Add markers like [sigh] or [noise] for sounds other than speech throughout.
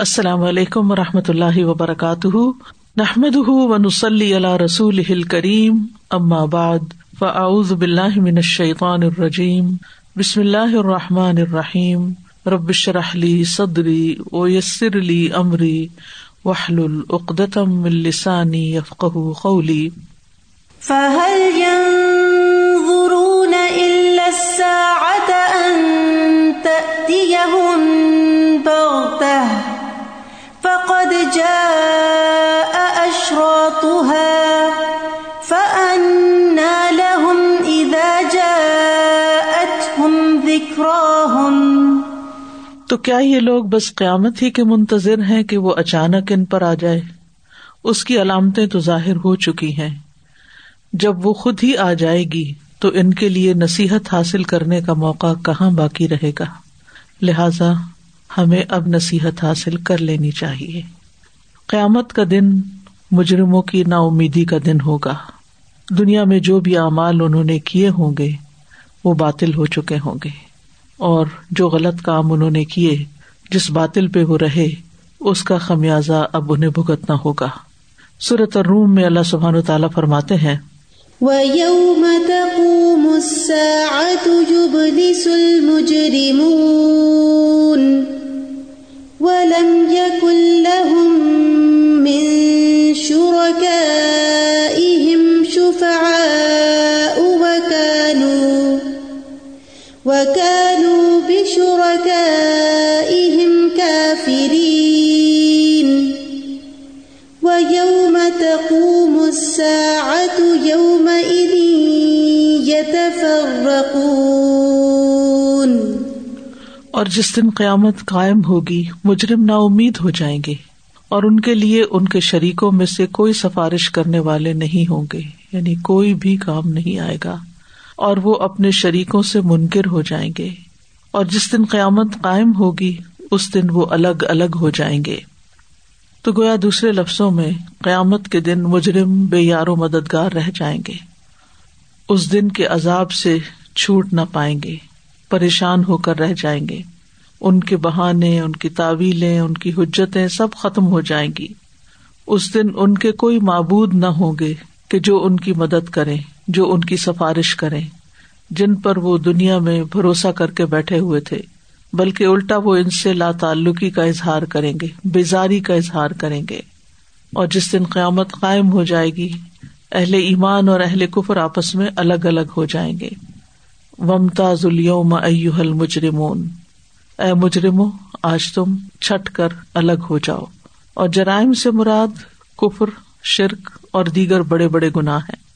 السلام علیکم و رحمۃ اللہ وبرکاتہ۔ نحمد و نسلی اللہ رسول کریم بعد، فاعوذ باللہ من الشیطان الرجیم۔ بسم اللہ الرحمٰن الرحیم۔ ربش رحلی صدری و یسر علی عمری وحل العقدم السانی یفق قولی۔ فهل ينظرون إلا الساعة أن تأتيهم جاء أشراطها فأنا لهم إذا جاءتهم ذكراهم. تو کیا یہ لوگ بس قیامت ہی کے منتظر ہیں کہ وہ اچانک ان پر آ جائے؟ اس کی علامتیں تو ظاہر ہو چکی ہیں۔ جب وہ خود ہی آ جائے گی، تو ان کے لیے نصیحت حاصل کرنے کا موقع کہاں باقی رہے گا؟ لہذا ہمیں اب نصیحت حاصل کر لینی چاہیے۔ قیامت کا دن مجرموں کی نا امیدی کا دن ہوگا۔ دنیا میں جو بھی اعمال انہوں نے کیے ہوں گے، وہ باطل ہو چکے ہوں گے۔ اور جو غلط کام انہوں نے کیے، جس باطل پہ وہ رہے، اس کا خمیازہ اب انہیں بھگتنا ہوگا۔ سورت الروم میں اللہ سبحان و تعالیٰ فرماتے ہیں، وَيَوْمَ تَقُومُ السَّاعَةُ يُبْلِسُ الْمُجْرِمُونَ ولم يكن لهم من شركائهم شفعاء وكانوا وكانوا بشركائهم كافرين ويوم تقوم الساعة يومئذ يتفرقون اور جس دن قیامت قائم ہوگی، مجرم نا امید ہو جائیں گے۔ اور ان کے لیے ان کے شریکوں میں سے کوئی سفارش کرنے والے نہیں ہوں گے یعنی کوئی بھی کام نہیں آئے گا، اور وہ اپنے شریکوں سے منکر ہو جائیں گے۔ اور جس دن قیامت قائم ہوگی، اس دن وہ الگ الگ ہو جائیں گے۔ تو گویا دوسرے لفظوں میں، قیامت کے دن مجرم بے یار و مددگار رہ جائیں گے۔ اس دن کے عذاب سے چھوٹ نہ پائیں گے، پریشان ہو کر رہ جائیں گے۔ ان کے بہانے، ان کی تعویلیں، ان کی حجتیں سب ختم ہو جائیں گی۔ اس دن ان کے کوئی معبود نہ ہوں گے کہ جو ان کی مدد کرے جو ان کی سفارش کرے جن پر وہ دنیا میں بھروسہ کر کے بیٹھے ہوئے تھے، بلکہ الٹا وہ ان سے لا تعلقی کا اظہار کریں گے، بیزاری کا اظہار کریں گے۔ اور جس دن قیامت قائم ہو جائے گی، اہل ایمان اور اہل کفر آپس میں الگ الگ ہو جائیں گے۔ ومتاز اليوم ایوہ المجرمون اے مجرمو، آج تم چھٹ کر الگ ہو جاؤ۔ اور جرائم سے مراد کفر، شرک اور دیگر بڑے بڑے گناہ ہیں۔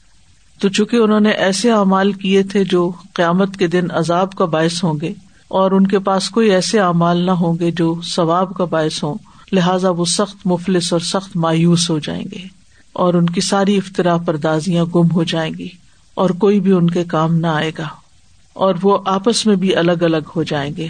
تو چونکہ انہوں نے ایسے اعمال کیے تھے جو قیامت کے دن عذاب کا باعث ہوں گے، اور ان کے پاس کوئی ایسے اعمال نہ ہوں گے جو ثواب کا باعث ہوں، لہٰذا وہ سخت مفلس اور سخت مایوس ہو جائیں گے۔ اور ان کی ساری افطرا پردازیاں گم ہو جائیں گی، اور کوئی بھی ان کے کام نہ آئے گا۔ اور وہ آپس میں بھی الگ الگ ہو جائیں گے۔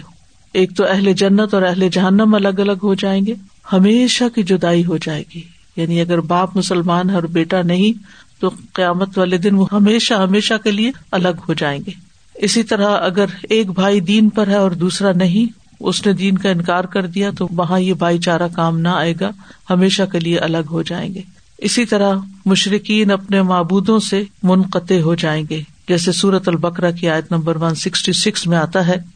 ایک تو اہل جنت اور اہل جہنم الگ الگ ہو جائیں گے، ہمیشہ کی جدائی ہو جائے گی۔ یعنی اگر باپ مسلمان ہے اور بیٹا نہیں، تو قیامت والے دن وہ ہمیشہ ہمیشہ کے لیے الگ ہو جائیں گے۔ اسی طرح اگر ایک بھائی دین پر ہے اور دوسرا نہیں، اس نے دین کا انکار کر دیا تو وہاں یہ بھائی چارہ کام نہ آئے گا، ہمیشہ کے لیے الگ ہو جائیں گے۔ اسی طرح مشرقین اپنے معبودوں سے منقطع ہو جائیں گے۔ جیسے سورت البکرا کی آیت نمبر ون سکسٹی سکس میں آتا ہے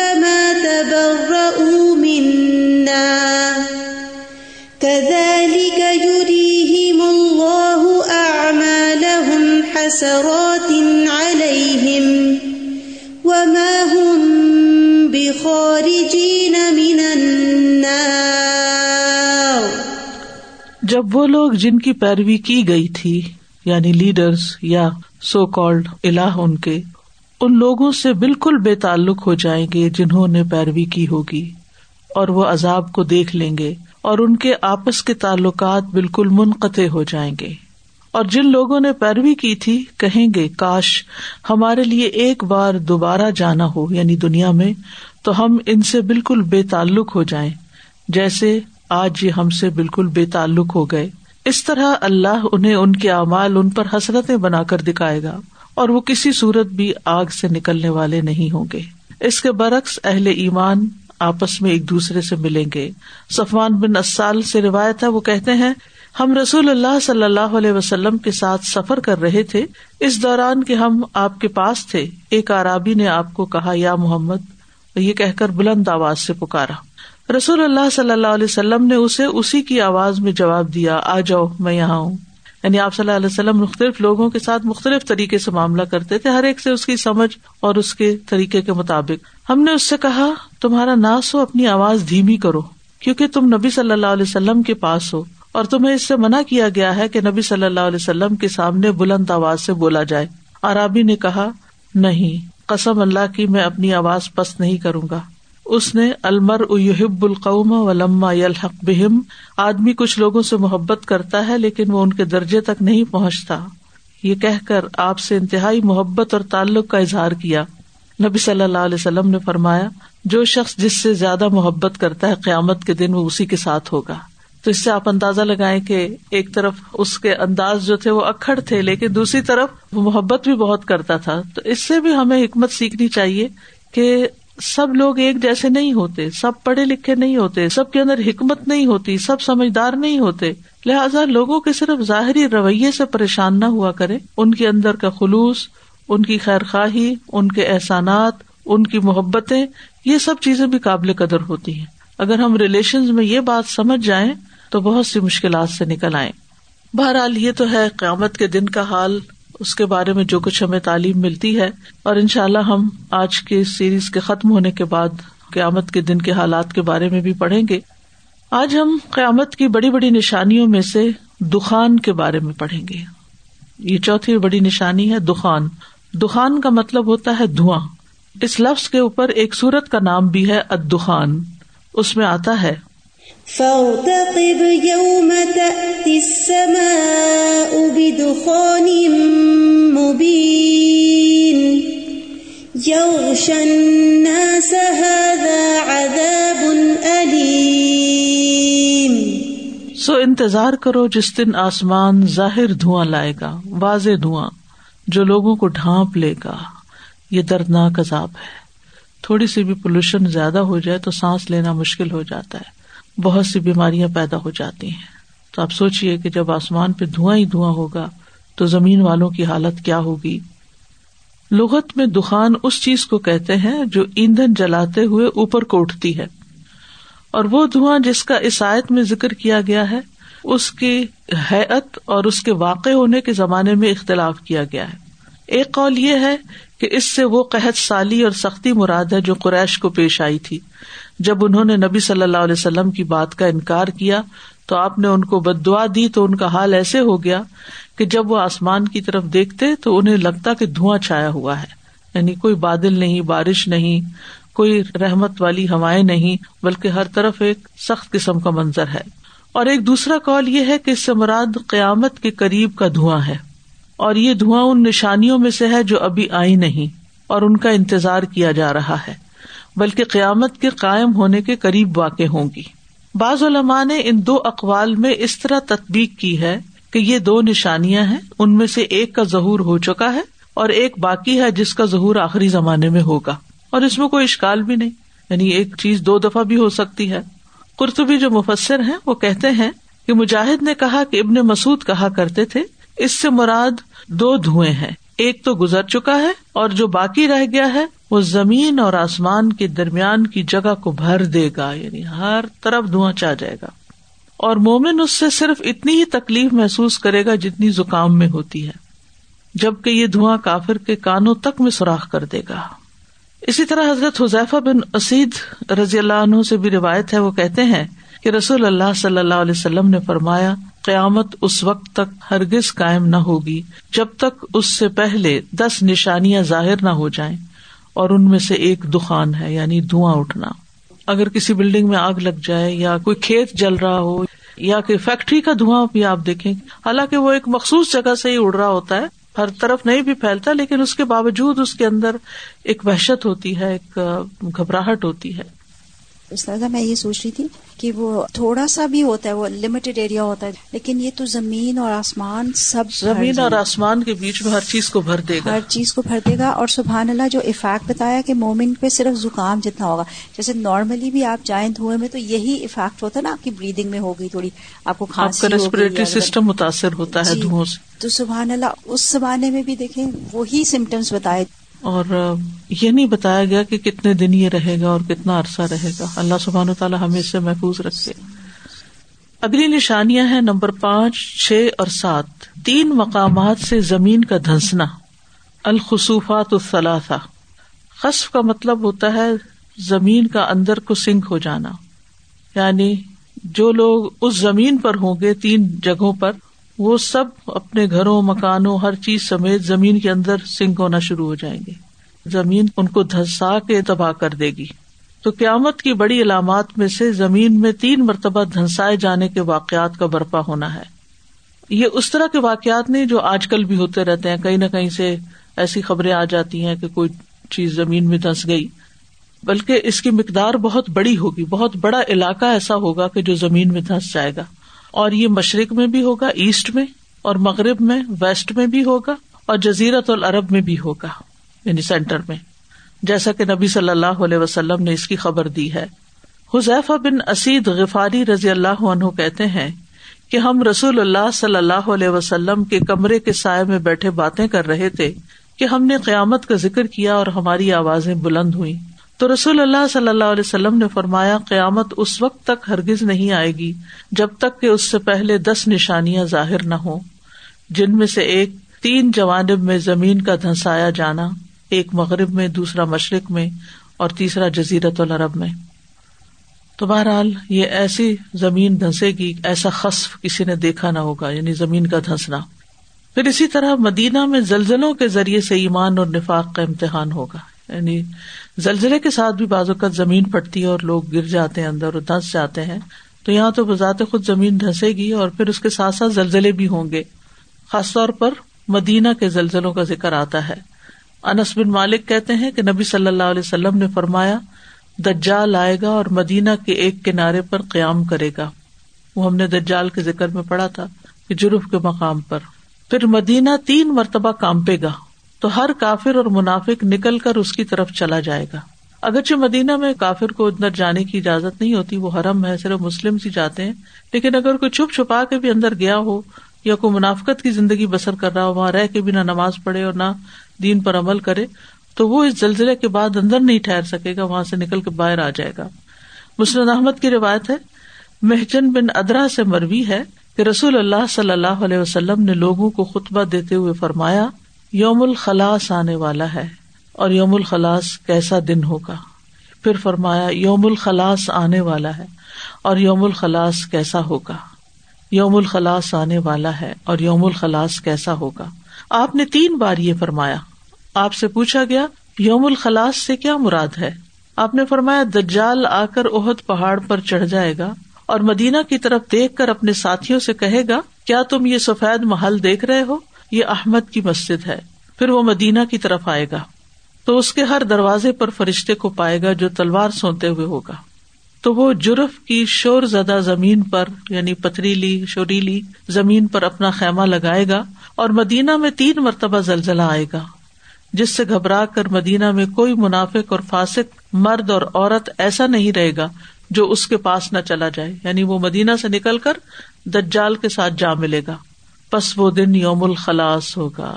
تبرؤوا منا. كذلك يريهم الله أعمالهم حسرات عليهم وما هم بخارجين من النار. جب وہ لوگ جن کی پیروی کی گئی تھی یعنی لیڈرز یا سو کالڈ الہ ان کے ان لوگوں سے بالکل بے تعلق ہو جائیں گے جنہوں نے پیروی کی ہوگی، اور وہ عذاب کو دیکھ لیں گے، اور ان کے آپس کے تعلقات بالکل منقطع ہو جائیں گے۔ اور جن لوگوں نے پیروی کی تھی، کہیں گے، کاش ہمارے لیے ایک بار دوبارہ جانا ہو یعنی دنیا میں، تو ہم ان سے بالکل بے تعلق ہو جائیں۔ جیسے آج یہ ہم سے بالکل بے تعلق ہو گئے۔ اس طرح اللہ انہیں ان کے اعمال ان پر حسرتیں بنا کر دکھائے گا۔ اور وہ کسی صورت بھی آگ سے نکلنے والے نہیں ہوں گے۔ اس کے برعکس اہل ایمان آپس میں ایک دوسرے سے ملیں گے۔ سفان بن اسال سے روایت ہے، وہ کہتے ہیں، ہم رسول اللہ صلی اللہ علیہ وسلم کے ساتھ سفر کر رہے تھے۔ اس دوران کے ہم آپ کے پاس تھے، ایک آرابی نے آپ کو کہا، یا محمد یہ کہہ کر بلند آواز سے پکارا۔ رسول اللہ صلی اللہ علیہ وسلم نے اسے اسی کی آواز میں جواب دیا، آ جاؤ، میں یہاں ہوں۔ یعنی آپ صلی اللہ علیہ وسلم مختلف لوگوں کے ساتھ مختلف طریقے سے معاملہ کرتے تھے، ہر ایک سے اس کی سمجھ اور اس کے طریقے کے مطابق۔ ہم نے اس سے کہا، تمہارا ناس ہو، اپنی آواز دھیمی کرو، کیونکہ تم نبی صلی اللہ علیہ وسلم کے پاس ہو۔ اور تمہیں اس سے منع کیا گیا ہے کہ نبی صلی اللہ علیہ وسلم کے سامنے بلند آواز سے بولا جائے۔ عرابی نے کہا، نہیں، قسم اللہ کی، میں اپنی آواز پست نہیں کروں گا۔ اس نے المر یحب القوم و لما یلحق بہم، آدمی کچھ لوگوں سے محبت کرتا ہے لیکن وہ ان کے درجے تک نہیں پہنچتا۔ یہ کہہ کر آپ سے انتہائی محبت اور تعلق کا اظہار کیا۔ نبی صلی اللہ علیہ وسلم نے فرمایا، جو شخص جس سے زیادہ محبت کرتا ہے قیامت کے دن وہ اسی کے ساتھ ہوگا۔ تو اس سے آپ اندازہ لگائیں کہ ایک طرف اس کے انداز جو تھے وہ اکڑ تھے، لیکن دوسری طرف وہ محبت بھی بہت کرتا تھا۔ تو اس سے بھی ہمیں حکمت سیکھنی چاہیے کہ سب لوگ ایک جیسے نہیں ہوتے، سب پڑھے لکھے نہیں ہوتے، سب کے اندر حکمت نہیں ہوتی، سب سمجھدار نہیں ہوتے۔ لہٰذا لوگوں کے صرف ظاہری رویے سے پریشان نہ ہوا کرے۔ ان کے اندر کا خلوص، ان کی خیر خواہی، ان کے احسانات، ان کی محبتیں، یہ سب چیزیں بھی قابل قدر ہوتی ہیں۔ اگر ہم ریلیشن میں یہ بات سمجھ جائیں تو بہت سی مشکلات سے نکل آئے بہرحال یہ تو ہے قیامت کے دن کا حال۔ اس کے بارے میں جو کچھ ہمیں تعلیم ملتی ہے اور ان شاء اللہ ہم آج کے سیریز کے ختم ہونے کے بعد قیامت کے دن کے حالات کے بارے میں بھی پڑھیں گے۔ آج ہم قیامت کی بڑی بڑی نشانیوں میں سے دخان کے بارے میں پڑھیں گے۔ یہ چوتھی بڑی نشانی ہے دخان۔ دخان کا مطلب ہوتا ہے دھواں۔ اس لفظ کے اوپر ایک سورت کا نام بھی ہے ادخان اس میں آتا ہے فارتقب يوم تأتي السماء بدخان مبين. يغشى الناس هذا عذاب أليم. سو انتظار کرو جس دن آسمان ظاہر دھواں لائے گا، واضح دھواں، جو لوگوں کو ڈھانپ لے گا۔ یہ دردناک عذاب ہے۔ تھوڑی سی بھی پولوشن زیادہ ہو جائے تو سانس لینا مشکل ہو جاتا ہے۔ بہت سی بیماریاں پیدا ہو جاتی ہیں۔ تو آپ سوچیے کہ جب آسمان پہ دھواں ہی دھواں ہوگا تو زمین والوں کی حالت کیا ہوگی؟ لغت میں دخان اس چیز کو کہتے ہیں جو ایندھن جلاتے ہوئے اوپر کو اٹھتی ہے۔ اور وہ دھواں جس کا عیسائیت میں ذکر کیا گیا ہے، اس کی حیت اور اس کے واقع ہونے کے زمانے میں اختلاف کیا گیا ہے۔ ایک قول یہ ہے کہ اس سے وہ قحط سالی اور سختی مراد ہے جو قریش کو پیش آئی تھی۔ جب انہوں نے نبی صلی اللہ علیہ وسلم کی بات کا انکار کیا تو آپ نے ان کو بد دعا دی تو ان کا حال ایسے ہو گیا کہ جب وہ آسمان کی طرف دیکھتے تو انہیں لگتا کہ دھواں چھایا ہوا ہے۔ یعنی کوئی بادل نہیں، بارش نہیں، کوئی رحمت والی ہوائیں نہیں، بلکہ ہر طرف ایک سخت قسم کا منظر ہے۔ اور ایک دوسرا کال یہ ہے کہ اس سے مراد قیامت کے قریب کا دھواں ہے۔ اور یہ دھواں ان نشانیوں میں سے ہے جو ابھی آئی نہیں اور ان کا انتظار کیا جا رہا ہے، بلکہ قیامت کے قائم ہونے کے قریب واقع ہوں گی۔ بعض علماء نے ان دو اقوال میں اس طرح تطبیق کی ہے کہ یہ دو نشانیاں ہیں، ان میں سے ایک کا ظہور ہو چکا ہے اور ایک باقی ہے جس کا ظہور آخری زمانے میں ہوگا۔ اور اس میں کوئی اشکال بھی نہیں یعنی ایک چیز دو دفعہ بھی ہو سکتی ہے۔ قرطبی جو مفسر ہیں، وہ کہتے ہیں کہ مجاہد نے کہا کہ ابن مسعد کہا کرتے تھے، اس سے مراد دو دھوئیں ہیں۔ ایک تو گزر چکا ہے اور جو باقی رہ گیا ہے، وہ زمین اور آسمان کے درمیان کی جگہ کو بھر دے گا یعنی ہر طرف دھواں چاہ جائے گا۔ اور مومن اس سے صرف اتنی ہی تکلیف محسوس کرے گا جتنی زکام میں ہوتی ہے، جبکہ یہ دھواں کافر کے کانوں تک میں سوراخ کر دے گا۔ اسی طرح حضرت حذیفہ بن اسید رضی اللہ عنہ سے بھی روایت ہے، وہ کہتے ہیں کہ رسول اللہ صلی اللہ علیہ وسلم نے فرمایا قیامت اس وقت تک ہرگز قائم نہ ہوگی جب تک اس سے پہلے دس نشانیاں ظاہر نہ ہو جائیں اور ان میں سے ایک دخان ہے یعنی دھواں اٹھنا۔ اگر کسی بلڈنگ میں آگ لگ جائے یا کوئی کھیت جل رہا ہو یا کہ فیکٹری کا دھواں بھی آپ دیکھیں، حالانکہ وہ ایک مخصوص جگہ سے ہی اڑ رہا ہوتا ہے، ہر طرف نہیں بھی پھیلتا، لیکن اس کے باوجود اس کے اندر ایک وحشت ہوتی ہے، ایک گھبراہٹ ہوتی ہے۔ استاذہ میں یہ سوچ رہی تھی کہ وہ تھوڑا سا بھی ہوتا ہے وہ لمیٹڈ ایریا ہوتا ہے لیکن یہ تو زمین اور آسمان سب زمین اور آسمان کے بیچ میں ہر چیز کو بھر دے گا۔ ہر چیز کو بھر دے گا۔ اور سبحان اللہ جو افیکٹ بتایا کہ مومن پہ صرف زکام جتنا ہوگا۔ جیسے نارملی بھی آپ جائیں دھوئے میں تو یہی افیکٹ ہوتا ہے نا آپ کی بریدنگ میں ہوگی تھوڑی آپ کو کھانسی ریسپریٹری سسٹم متاثر ہوتا ہے جی، دھوؤں سے۔ تو سبحان اللہ اس زمانے میں بھی دیکھیں وہی سمٹمس بتائے۔ اور یہ نہیں بتایا گیا کہ کتنے دن یہ رہے گا اور کتنا عرصہ رہے گا۔ اللہ سبحان و تعالیٰ ہمیں اس سے محفوظ رکھے۔ اگلی نشانیاں ہیں، نمبر پانچ، چھ اور سات۔ تین مقامات سے زمین کا دھنسنا۔ الخصوفات الثلاثہ۔ خصف کا مطلب ہوتا ہے زمین کا اندر کو سنک ہو جانا۔ یعنی جو لوگ اس زمین پر ہوں گے تین جگہوں پر وہ سب اپنے گھروں، مکانوں، ہر چیز سمیت زمین کے اندر سنک ہونا شروع ہو جائیں گے۔ زمین ان کو دھسا کے تباہ کر دے گی۔ تو قیامت کی بڑی علامات میں سے زمین میں تین مرتبہ دھنسائے جانے کے واقعات کا برپا ہونا ہے۔ یہ اس طرح کے واقعات نہیں جو آج کل بھی ہوتے رہتے ہیں۔ کہیں نہ کہیں سے ایسی خبریں آ جاتی ہیں کہ کوئی چیز زمین میں دھنس گئی۔ بلکہ اس کی مقدار بہت بڑی ہوگی۔ بہت بڑا علاقہ ایسا ہوگا کہ جو زمین میں دھنس جائے گا۔ اور یہ مشرق میں بھی ہوگا، ایسٹ میں، اور مغرب میں، ویسٹ میں بھی ہوگا، اور جزیرت العرب میں بھی ہوگا یعنی سینٹر میں۔ جیسا کہ نبی صلی اللہ علیہ وسلم نے اس کی خبر دی ہے۔ حذیفہ بن اسید غفاری رضی اللہ عنہ کہتے ہیں کہ ہم رسول اللہ صلی اللہ علیہ وسلم کے کمرے کے سائے میں بیٹھے باتیں کر رہے تھے کہ ہم نے قیامت کا ذکر کیا اور ہماری آوازیں بلند ہوئی تو رسول اللہ صلی اللہ علیہ وسلم نے فرمایا، قیامت اس وقت تک ہرگز نہیں آئے گی جب تک کہ اس سے پہلے دس نشانیاں ظاہر نہ ہوں، جن میں سے ایک تین جوانب میں زمین کا دھنسایا جانا، ایک مغرب میں، دوسرا مشرق میں، اور تیسرا جزیرت العرب میں۔ تو بہرحال یہ ایسی زمین دھنسے گی، ایسا خصف کسی نے دیکھا نہ ہوگا یعنی زمین کا دھنسنا۔ پھر اسی طرح مدینہ میں زلزلوں کے ذریعے سے ایمان اور نفاق کا امتحان ہوگا۔ یعنی زلزلے کے ساتھ بھی بعض اوقات زمین پھٹتی ہے اور لوگ گر جاتے ہیں اندر اور دھنس جاتے ہیں، تو یہاں تو بذات خود زمین دھسے گی اور پھر اس کے ساتھ ساتھ زلزلے بھی ہوں گے۔ خاص طور پر مدینہ کے زلزلوں کا ذکر آتا ہے۔ انس بن مالک کہتے ہیں کہ نبی صلی اللہ علیہ وسلم نے فرمایا، دجال آئے گا اور مدینہ کے ایک کنارے پر قیام کرے گا۔ وہ ہم نے دجال کے ذکر میں پڑھا تھا، کہ جرف کے مقام پر۔ پھر مدینہ تین مرتبہ کامپے گا۔ تو ہر کافر اور منافق نکل کر اس کی طرف چلا جائے گا۔ اگرچہ مدینہ میں کافر کو اندر جانے کی اجازت نہیں ہوتی، وہ حرم ہے صرف مسلم سی جاتے ہیں، لیکن اگر کوئی چھپ چھپا کے بھی اندر گیا ہو یا کوئی منافقت کی زندگی بسر کر رہا ہو، وہاں رہ کے بھی نہ نماز پڑھے اور نہ دین پر عمل کرے، تو وہ اس زلزلے کے بعد اندر نہیں ٹھہر سکے گا، وہاں سے نکل کے باہر آ جائے گا۔ مسلم احمد کی روایت ہے محجن بن ادرا سے مروی ہے کہ رسول اللہ صلی اللہ علیہ وسلم نے لوگوں کو خطبہ دیتے ہوئے فرمایا یوم الخلاص آنے والا ہے اور یوم الخلاص کیسا دن ہوگا؟ پھر فرمایا یوم الخلاص آنے والا ہے اور یوم الخلاص کیسا ہوگا؟ یوم الخلاص آنے والا ہے اور یوم الخلاص کیسا ہوگا؟ آپ نے تین بار یہ فرمایا۔ آپ سے پوچھا گیا یوم الخلاص سے کیا مراد ہے؟ آپ نے فرمایا، دجال آ کر اہد پہاڑ پر چڑھ جائے گا اور مدینہ کی طرف دیکھ کر اپنے ساتھیوں سے کہے گا، کیا تم یہ سفید محل دیکھ رہے ہو؟ یہ احمد کی مسجد ہے۔ پھر وہ مدینہ کی طرف آئے گا۔ تو اس کے ہر دروازے پر فرشتے کو پائے گا جو تلوار سونتے ہوئے ہوگا۔ تو وہ جرف کی شور زدہ زمین پر یعنی پتریلی، شوریلی زمین پر اپنا خیمہ لگائے گا اور مدینہ میں تین مرتبہ زلزلہ آئے گا، جس سے گھبرا کر مدینہ میں کوئی منافق اور فاسق، مرد اور عورت ایسا نہیں رہے گا جو اس کے پاس نہ چلا جائے۔ یعنی وہ مدینہ سے نکل کر دجال کے ساتھ جا ملے گا۔ بس وہ دن یوم الخلاص ہوگا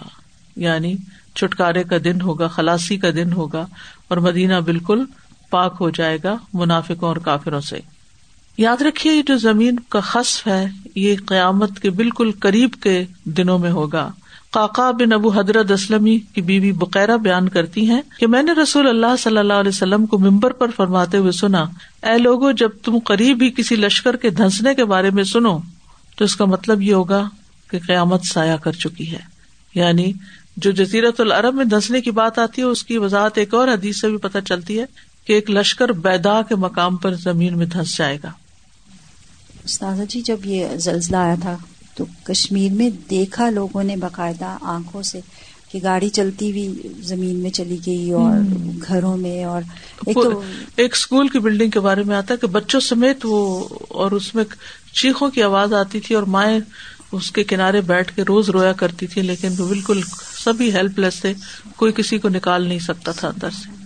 یعنی چھٹکارے کا دن ہوگا خلاسی کا دن ہوگا، اور مدینہ بالکل پاک ہو جائے گا منافقوں اور کافروں سے۔ یاد رکھیے یہ جو زمین کا خصف ہے، یہ قیامت کے بالکل قریب کے دنوں میں ہوگا۔ قاقا بن ابو حضرت اسلمی کی بیوی بقیرہ بیان کرتی ہیں کہ میں نے رسول اللہ صلی اللہ علیہ وسلم کو ممبر پر فرماتے ہوئے سنا، اے لوگوں جب تم قریب ہی کسی لشکر کے دھنسنے کے بارے میں سنو، تو اس کا مطلب یہ ہوگا کہ قیامت سایہ کر چکی ہے۔ یعنی جو جزیرت العرب میں دھسنے کی بات آتی ہے اس کی وضاحت ایک اور حدیث سے بھی پتہ چلتی ہے کہ ایک لشکر بیدا کے مقام پر زمین میں دھنس جائے گا۔ استاذہ جی جب یہ زلزلہ آیا تھا تو کشمیر میں دیکھا لوگوں نے باقاعدہ آنکھوں سے کہ گاڑی چلتی ہوئی زمین میں چلی گئی اور گھروں میں اور ایک تو ایک اسکول کی بلڈنگ کے بارے میں آتا ہے کہ بچوں سمیت وہ اور اس میں چیخوں کی آواز آتی تھی اور مائیں اس کے کنارے بیٹھ کے روز رویا کرتی تھی لیکن وہ بالکل سبھی ہیلپ لیس تھے۔ کوئی کسی کو نکال نہیں سکتا تھا اندر سے۔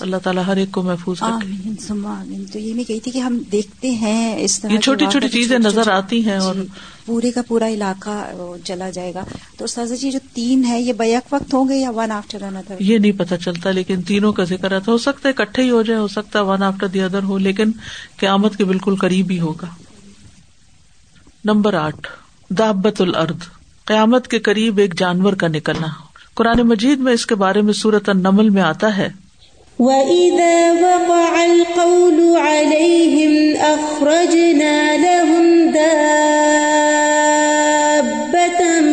اللہ تعالیٰ ہر ایک کو محفوظ آمین آمین۔ تو یہ میں کہی تھی کہ ہم دیکھتے ہیں اس طرح چھوٹی چھوٹی چیزیں نظر آتی ہیں اور جی، پورے کا پورا علاقہ چلا جائے گا۔ تو استاذہ جی جو تین ہے یہ بیک وقت ہوں گے یا ون آفٹر اندر یہ نہیں پتا چلتا لیکن تینوں کا ذکر تو ہو سکتا ہے اکٹھے ہی ہو جائے ہو سکتا ہے ون آفٹر دی ادر ہو لیکن قیامت کے بالکل قریب ہی ہوگا۔ نمبر آٹھ۔ دابت الارض۔ قیامت کے قریب ایک جانور کا نکلنا۔ قرآن مجید میں اس کے بارے میں سورت النمل میں آتا ہے۔ وَإِذَا وَقَعَ الْقَوْلُ عَلَيْهِمْ أَخْرَجْنَا لَهُمْ دَابَّةً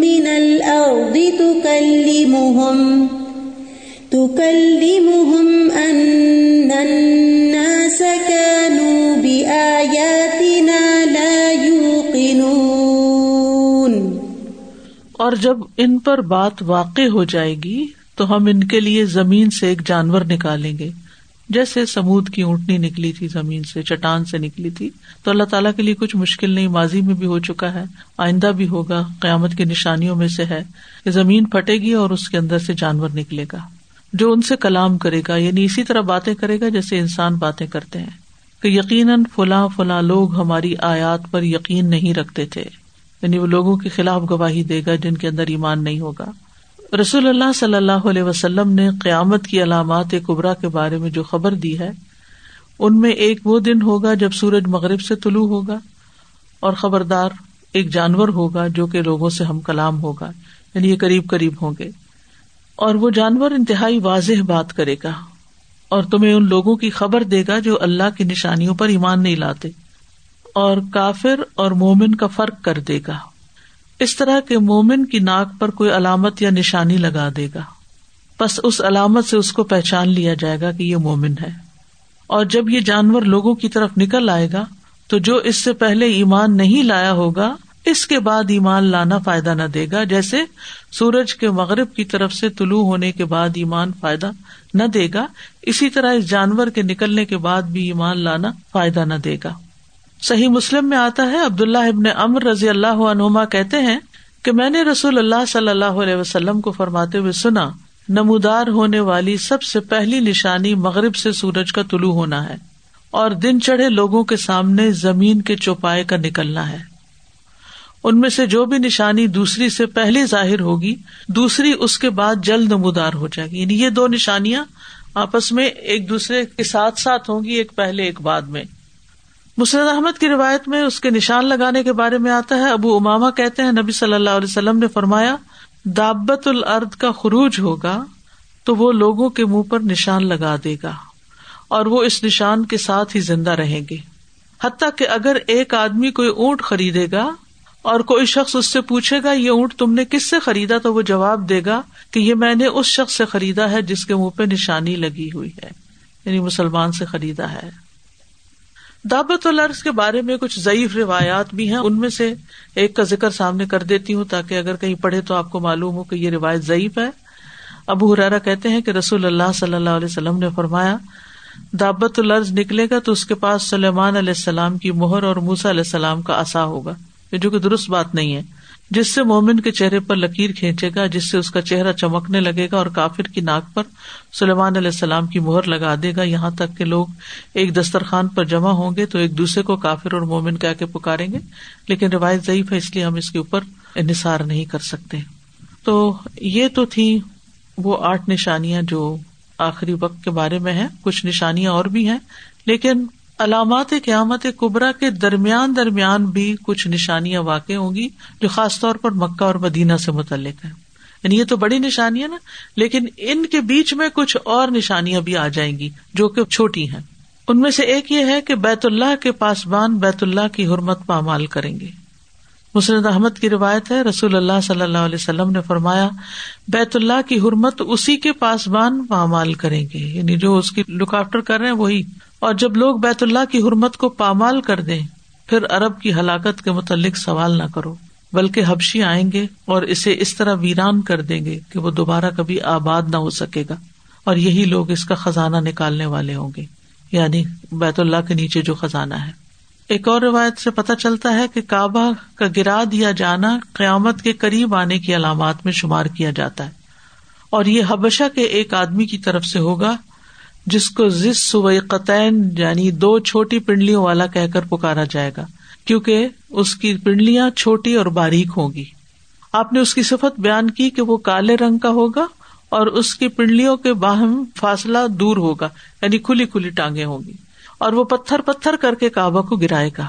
مِّنَ الْأَرْضِ تُكَلِّمُهُمْ۔ تُكَلِّمُهُمْ أَنَّ النَّاسَ كَانُوا بِآيَاتِنَا اور جب ان پر بات واقع ہو جائے گی تو ہم ان کے لیے زمین سے ایک جانور نکالیں گے۔ جیسے سمود کی اونٹنی نکلی تھی زمین سے، چٹان سے نکلی تھی۔ تو اللہ تعالیٰ کے لیے کچھ مشکل نہیں، ماضی میں بھی ہو چکا ہے، آئندہ بھی ہوگا، قیامت کی نشانیوں میں سے ہے کہ زمین پھٹے گی اور اس کے اندر سے جانور نکلے گا۔ جو ان سے کلام کرے گا یعنی اسی طرح باتیں کرے گا جیسے انسان باتیں کرتے ہیں۔ کہ یقیناً فلاں فلاں لوگ ہماری آیات پر یقین نہیں رکھتے تھے۔ یعنی وہ لوگوں کے خلاف گواہی دے گا جن کے اندر ایمان نہیں ہوگا۔ رسول اللہ صلی اللہ علیہ وسلم نے قیامت کی علامات کبرا کے بارے میں جو خبر دی ہے، ان میں ایک وہ دن ہوگا جب سورج مغرب سے طلوع ہوگا اور خبردار ایک جانور ہوگا جو کہ لوگوں سے ہم کلام ہوگا یعنی یہ قریب قریب ہوں گے۔ اور وہ جانور انتہائی واضح بات کرے گا اور تمہیں ان لوگوں کی خبر دے گا جو اللہ کی نشانیوں پر ایمان نہیں لاتے۔ اور کافر اور مومن کا فرق کر دے گا۔ اس طرح کے مومن کی ناک پر کوئی علامت یا نشانی لگا دے گا۔ بس اس علامت سے اس کو پہچان لیا جائے گا کہ یہ مومن ہے۔ اور جب یہ جانور لوگوں کی طرف نکل آئے گا، تو جو اس سے پہلے ایمان نہیں لایا ہوگا، اس کے بعد ایمان لانا فائدہ نہ دے گا۔ جیسے سورج کے مغرب کی طرف سے طلوع ہونے کے بعد ایمان فائدہ نہ دے گا، اسی طرح اس جانور کے نکلنے کے بعد بھی ایمان لانا فائدہ نہ دے گا۔ صحیح مسلم میں آتا ہے، عبداللہ ابن امر رضی اللہ عنہما کہتے ہیں کہ میں نے رسول اللہ صلی اللہ علیہ وسلم کو فرماتے ہوئے سنا، نمودار ہونے والی سب سے پہلی نشانی مغرب سے سورج کا طلوع ہونا ہے اور دن چڑھے لوگوں کے سامنے زمین کے چوپائے کا نکلنا ہے۔ ان میں سے جو بھی نشانی دوسری سے پہلے ظاہر ہوگی، دوسری اس کے بعد جلد نمودار ہو جائے گی۔ یعنی یہ دو نشانیاں آپس میں ایک دوسرے کے ساتھ ساتھ ہوں گی، ایک پہلے، ایک بعد میں۔ مسرد احمد کی روایت میں اس کے نشان لگانے کے بارے میں آتا ہے۔ ابو اماما کہتے ہیں، نبی صلی اللہ علیہ وسلم نے فرمایا، دابت الارض کا خروج ہوگا تو وہ لوگوں کے منہ پر نشان لگا دے گا اور وہ اس نشان کے ساتھ ہی زندہ رہیں گے۔ حتیٰ کہ اگر ایک آدمی کوئی اونٹ خریدے گا اور کوئی شخص اس سے پوچھے گا، یہ اونٹ تم نے کس سے خریدا؟ تو وہ جواب دے گا کہ یہ میں نے اس شخص سے خریدا ہے جس کے منہ پہ نشانی لگی ہوئی ہے یعنی مسلمان سے خریدا ہے۔ دعوت العرض کے بارے میں کچھ ضعیف روایات بھی ہیں، ان میں سے ایک کا ذکر سامنے کر دیتی ہوں تاکہ اگر کہیں پڑھے تو آپ کو معلوم ہو کہ یہ روایت ضعیف ہے۔ ابو حرارا کہتے ہیں کہ رسول اللہ صلی اللہ علیہ وسلم نے فرمایا، دعوت العرض نکلے گا تو اس کے پاس سلیمان علیہ السلام کی مہر اور موسا علیہ السلام کا اصا ہوگا۔ جو کہ درست بات نہیں ہے۔ جس سے مومن کے چہرے پر لکیر کھینچے گا، جس سے اس کا چہرہ چمکنے لگے گا اور کافر کی ناک پر سلیمان علیہ السلام کی مہر لگا دے گا۔ یہاں تک کہ لوگ ایک دسترخوان پر جمع ہوں گے تو ایک دوسرے کو کافر اور مومن کہہ کے پکاریں گے، لیکن روایت ضعیف ہے، اس لیے ہم اس کے اوپر انحصار نہیں کر سکتے۔ تو یہ تو تھی وہ آٹھ نشانیاں جو آخری وقت کے بارے میں ہے کچھ نشانیاں اور بھی ہیں، لیکن علامات قیامت کبرا کے درمیان درمیان بھی کچھ نشانیاں واقع ہوں گی جو خاص طور پر مکہ اور مدینہ سے متعلق ہے یعنی یہ تو بڑی نشانی ہے نا، لیکن ان کے بیچ میں کچھ اور نشانیاں بھی آ جائیں گی جو کہ چھوٹی ہیں۔ ان میں سے ایک یہ ہے کہ بیت اللہ کے پاسبان بیت اللہ کی حرمت پامال کریں گے۔ مسرد احمد کی روایت ہے، رسول اللہ صلی اللہ علیہ وسلم نے فرمایا، بیت اللہ کی حرمت اسی کے پاسبان پامال کریں گے۔ یعنی جو اس کی لک آفٹر کر رہے ہیں، وہی اور جب لوگ بیت اللہ کی حرمت کو پامال کر دیں، پھر ارب کی ہلاکت کے متعلق سوال نہ کرو۔ بلکہ حبشی آئیں گے اور اسے اس طرح ویران کر دیں گے کہ وہ دوبارہ کبھی آباد نہ ہو سکے گا۔ اور یہی لوگ اس کا خزانہ نکالنے والے ہوں گے۔ یعنی بیت اللہ کے نیچے جو خزانہ ہے۔ ایک اور روایت سے پتہ چلتا ہے کہ کعبہ کا گرا دیا جانا قیامت کے قریب آنے کی علامات میں شمار کیا جاتا ہے۔ اور یہ حبشہ کے ایک آدمی کی طرف سے ہوگا۔ جس کو قطعین یعنی دو چھوٹی پنڈلیوں والا کہہ کر پکارا جائے گا، کیونکہ اس کی پنڈلیاں چھوٹی اور باریک ہوگی آپ نے اس کی صفت بیان کی کہ وہ کالے رنگ کا ہوگا اور اس کی پنڈلیوں کے باہم فاصلہ دور ہوگا یعنی کھلی کھلی ٹانگیں ہوں گی، اور وہ پتھر پتھر کر کے کعبہ کو گرائے گا۔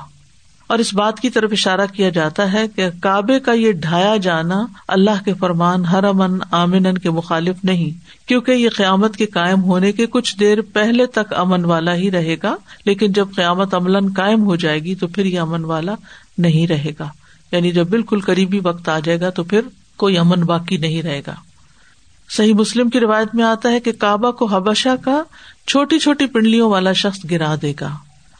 اور اس بات کی طرف اشارہ کیا جاتا ہے کہ کعبے کا یہ ڈھایا جانا اللہ کے فرمان ہر امن آمن کے مخالف نہیں، کیونکہ یہ قیامت کے قائم ہونے کے کچھ دیر پہلے تک امن والا ہی رہے گا، لیکن جب قیامت عمل قائم ہو جائے گی تو پھر یہ امن والا نہیں رہے گا۔ یعنی جب بالکل قریبی وقت آ جائے گا تو پھر کوئی امن باقی نہیں رہے گا۔ صحیح مسلم کی روایت میں آتا ہے کہ کعبہ کو حبشہ کا چھوٹی چھوٹی پنڈلیوں والا شخص گرا دے گا۔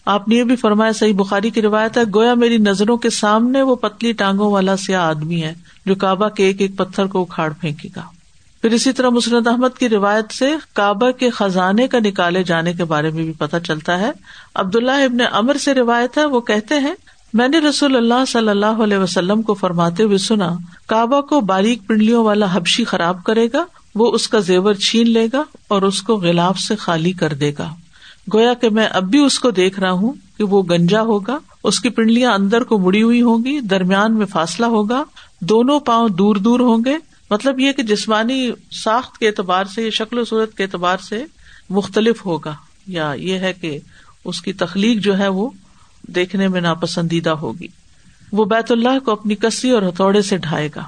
آپ نے یہ بھی فرمایا، صحیح بخاری کی روایت ہے، گویا میری نظروں کے سامنے وہ پتلی ٹانگوں والا سیاہ آدمی ہے جو کعبہ کے ایک ایک پتھر کو اکھاڑ پھینکے گا۔ پھر اسی طرح مسرت احمد کی روایت سے کعبہ کے خزانے کا نکالے جانے کے بارے میں بھی پتہ چلتا ہے۔ عبداللہ ابن امر سے روایت ہے، وہ کہتے ہیں، میں نے رسول اللہ صلی اللہ علیہ وسلم کو فرماتے ہوئے سنا، کعبہ کو باریک پنڈلیوں والا حبشی خراب کرے گا، وہ اس کا زیور چھین لے گا اور اس کو غلاف سے خالی کر دے گا۔ گویا کہ میں اب بھی اس کو دیکھ رہا ہوں کہ وہ گنجا ہوگا، اس کی پنڈلیاں اندر کو مڑی ہوئی ہوں گی، درمیان میں فاصلہ ہوگا، دونوں پاؤں دور دور ہوں گے۔ مطلب یہ کہ جسمانی ساخت کے اعتبار سے شکل و صورت کے اعتبار سے مختلف ہوگا، یا یہ ہے کہ اس کی تخلیق جو ہے وہ دیکھنے میں ناپسندیدہ ہوگی۔ وہ بیت اللہ کو اپنی کسی اور ہتھوڑے سے ڈھائے گا۔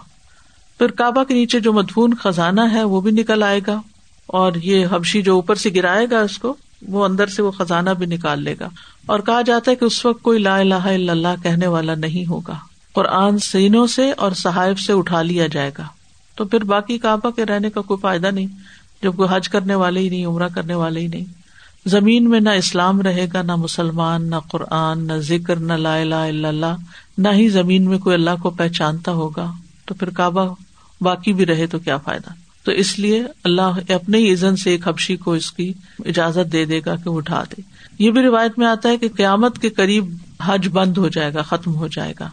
پھر کعبہ کے نیچے جو مدفون خزانہ ہے وہ بھی نکل آئے گا اور یہ حبشی جو اوپر سے گرائے گا اس کو وہ اندر سے وہ خزانہ بھی نکال لے گا۔ اور کہا جاتا ہے کہ اس وقت کوئی لا الہ الا اللہ کہنے والا نہیں ہوگا۔ قرآن سینوں سے اور صحائف سے اٹھا لیا جائے گا۔ تو پھر باقی کعبہ کے رہنے کا کوئی فائدہ نہیں، جب کوئی حج کرنے والے ہی نہیں، عمرہ کرنے والے ہی نہیں۔ زمین میں نہ اسلام رہے گا، نہ مسلمان، نہ قرآن، نہ ذکر، نہ لا الہ الا اللہ، نہ ہی زمین میں کوئی اللہ کو پہچانتا ہوگا۔ تو پھر کعبہ باقی بھی رہے تو کیا فائدہ؟ تو اس لیے اللہ اپنے ہی عزن سے ایک حبشی کو اس کی اجازت دے دے گا کہ وہ اٹھا دے۔ یہ بھی روایت میں آتا ہے کہ قیامت کے قریب حج بند ہو جائے گا، ختم ہو جائے گا۔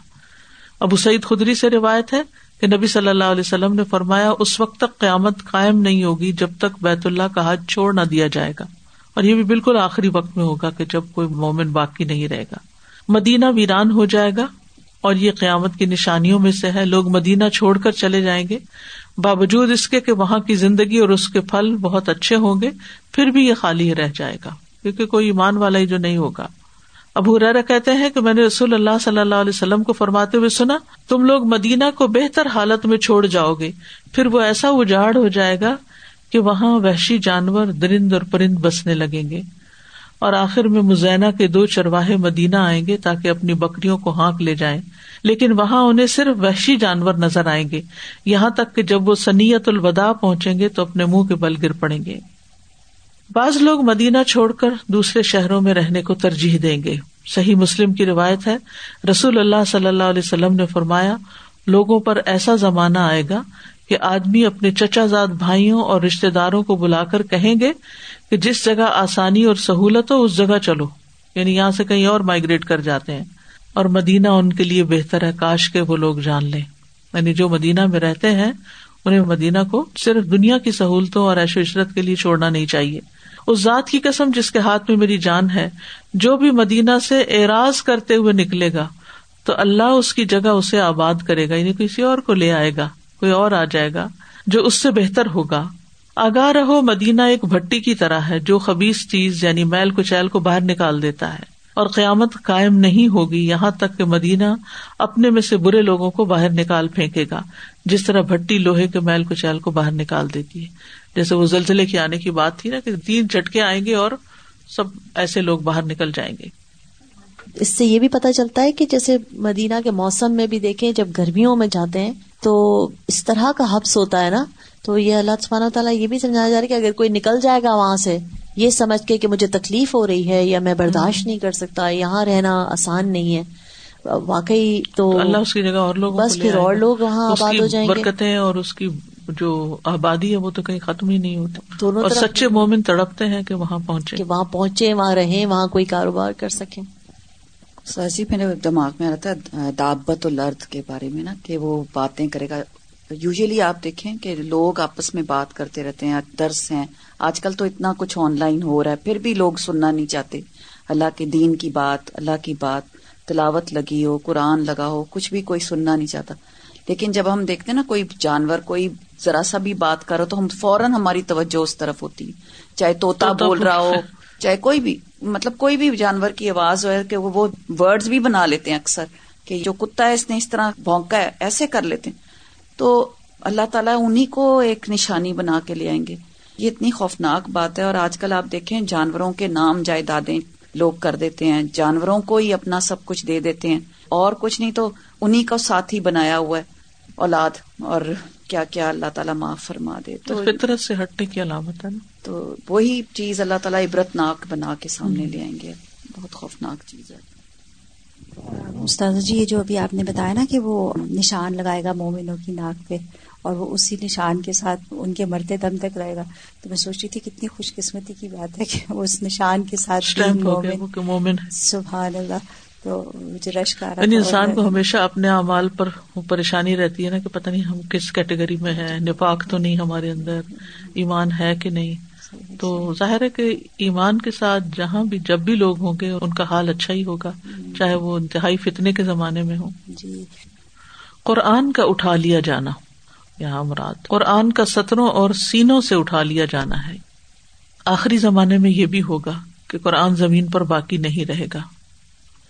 ابو سعید خدری سے روایت ہے کہ نبی صلی اللہ علیہ وسلم نے فرمایا، اس وقت تک قیامت قائم نہیں ہوگی جب تک بیت اللہ کا حج چھوڑ نہ دیا جائے گا۔ اور یہ بھی بالکل آخری وقت میں ہوگا کہ جب کوئی مومن باقی نہیں رہے گا۔ مدینہ ویران ہو جائے گا اور یہ قیامت کی نشانیوں میں سے ہے۔ لوگ مدینہ چھوڑ کر چلے جائیں گے۔ باوجود اس کے کہ وہاں کی زندگی اور اس کے پھل بہت اچھے ہوں گے، پھر بھی یہ خالی رہ جائے گا، کیونکہ کوئی ایمان والا ہی جو نہیں ہوگا۔ ابو ریرا کہتے ہیں کہ میں نے رسول اللہ صلی اللہ علیہ وسلم کو فرماتے ہوئے سنا، تم لوگ مدینہ کو بہتر حالت میں چھوڑ جاؤ گے، پھر وہ ایسا اجاڑ ہو جائے گا کہ وہاں وحشی جانور درند اور پرند بسنے لگیں گے۔ اور آخر میں مزینہ کے دو چرواہے مدینہ آئیں گے تاکہ اپنی بکریوں کو ہانک لے جائیں۔ لیکن وہاں انہیں صرف وحشی جانور نظر آئیں گے۔ یہاں تک کہ جب وہ سنیت الوداع پہنچیں گے تو اپنے منہ کے بل گر پڑیں گے۔ بعض لوگ مدینہ چھوڑ کر دوسرے شہروں میں رہنے کو ترجیح دیں گے۔ صحیح مسلم کی روایت ہے، رسول اللہ صلی اللہ علیہ وسلم نے فرمایا، لوگوں پر ایسا زمانہ آئے گا کہ آدمی اپنے چچا زاد بھائیوں اور رشتے داروں کو بلا کر کہیں گے کہ جس جگہ آسانی اور سہولت ہو، اس جگہ چلو۔ یعنی یہاں سے کہیں اور مائگریٹ کر جاتے ہیں۔ اور مدینہ ان کے لیے بہتر ہے، کاش کے وہ لوگ جان لیں۔ یعنی جو مدینہ میں رہتے ہیں، انہیں مدینہ کو صرف دنیا کی سہولتوں اور ایش و عشرت کے لیے چھوڑنا نہیں چاہیے۔ اس ذات کی قسم جس کے ہاتھ میں میری جان ہے، جو بھی مدینہ سے اعراض کرتے ہوئے نکلے گا، تو اللہ اس کی جگہ اسے آباد کرے گا یعنی کسی اور کو لے آئے گا۔ کوئی اور آ جائے گا جو اس سے بہتر ہوگا۔ آگاہ رہو، مدینہ ایک بھٹی کی طرح ہے جو خبیز چیز یعنی میل کچیل کو باہر نکال دیتا ہے۔ اور قیامت قائم نہیں ہوگی یہاں تک کہ مدینہ اپنے میں سے برے لوگوں کو باہر نکال پھینکے گا، جس طرح بھٹی لوہے کے میل کچیل کو باہر نکال دیتی ہے۔ جیسے وہ زلزلے کے آنے کی بات تھی نا کہ تین جھٹکے آئیں گے اور سب ایسے لوگ باہر نکل جائیں گے۔ اس سے یہ بھی پتا چلتا ہے کہ جیسے مدینہ کے موسم میں بھی دیکھیں جب گرمیوں میں جاتے ہیں تو اس طرح کا حبس ہوتا ہے نا۔ تو یہ اللہ سبحانہ تعالیٰ یہ بھی سمجھایا جا رہا ہے کہ اگر کوئی نکل جائے گا وہاں سے یہ سمجھ کے کہ مجھے تکلیف ہو رہی ہے یا میں برداشت نہیں کر سکتا یہاں رہنا آسان نہیں ہے۔ واقعی تو اللہ اس کی جگہ اور لوگ بس پھر اور لوگ وہاں آباد ہو جائیں گے۔ اور اس کی جو آبادی ہے وہ تو کہیں ختم ہی نہیں ہوتی۔ دونوں اور سچے مومن تڑپتے ہیں کہ وہاں پہنچے کہ وہاں پہنچے وہاں رہیں وہاں کوئی کاروبار کر سکیں۔ سرسی میرے دماغ میں آتا ہے دابت الارض کے بارے میں نا کہ وہ باتیں کرے گا۔ یوزلی آپ دیکھیں کہ لوگ آپس میں بات کرتے رہتے ہیں درس ہیں۔ آج کل تو اتنا کچھ آن لائن ہو رہا ہے پھر بھی لوگ سننا نہیں چاہتے۔ اللہ کے دین کی بات اللہ کی بات تلاوت لگی ہو قرآن لگا ہو کچھ بھی کوئی سننا نہیں چاہتا۔ لیکن جب ہم دیکھتے نا کوئی جانور کوئی ذرا سا بھی بات کرو تو ہم فوراً ہماری توجہ اس طرف ہوتی۔ چاہے توتا طوطا بول رہا ہو۔ چاہے کوئی بھی مطلب کوئی بھی جانور کی آواز ہو کہ وہ ورڈز بھی بنا لیتے ہیں اکثر، کہ جو کتا ہے اس نے اس طرح بھونکا ہے، ایسے کر لیتے ہیں۔ تو اللہ تعالیٰ انہیں کو ایک نشانی بنا کے لے آئیں گے۔ یہ اتنی خوفناک بات ہے اور آج کل آپ دیکھیں جانوروں کے نام جائیدادیں لوگ کر دیتے ہیں، جانوروں کو ہی اپنا سب کچھ دے دیتے ہیں۔ اور کچھ نہیں تو انہیں کا ساتھی بنایا ہوا ہے، اولاد اور کیا کیا اللہ تعالیٰ معاف فرما دے۔ تو فطرت سے ہٹنے کی علامت ہے نا؟ تو وہی چیز اللہ تعالیٰ عبرت ناک بنا کے سامنے لے آئیں گے۔ بہت خوفناک چیز ہے۔ استاذ جی یہ جو ابھی آپ نے بتایا نا کہ وہ نشان لگائے گا مومنوں کی ناک پہ اور وہ اسی نشان کے ساتھ ان کے مرتے دم تک رہے گا۔ تو میں سوچ رہی تھی کتنی خوش قسمتی کی بات ہے کہ وہ اس نشان کے ساتھ مومن مومن سبحان اللہ۔ تو مجھے رشک آ رہا یعنی انسان کو ہمیشہ اپنے اعمال پر پریشانی رہتی ہے نا کہ پتہ نہیں ہم کس کیٹیگری میں ہے نفاق تو نہیں ہمارے اندر ایمان ہے کہ نہیں۔ تو ظاہر ہے کہ ایمان کے ساتھ جہاں بھی جب بھی لوگ ہوں گے ان کا حال اچھا ہی ہوگا چاہے وہ انتہائی فتنے کے زمانے میں ہوں۔ جی۔ قرآن کا اٹھا لیا جانا یہاں مراد قرآن کا سطروں اور سینوں سے اٹھا لیا جانا ہے۔ آخری زمانے میں یہ بھی ہوگا کہ قرآن زمین پر باقی نہیں رہے گا۔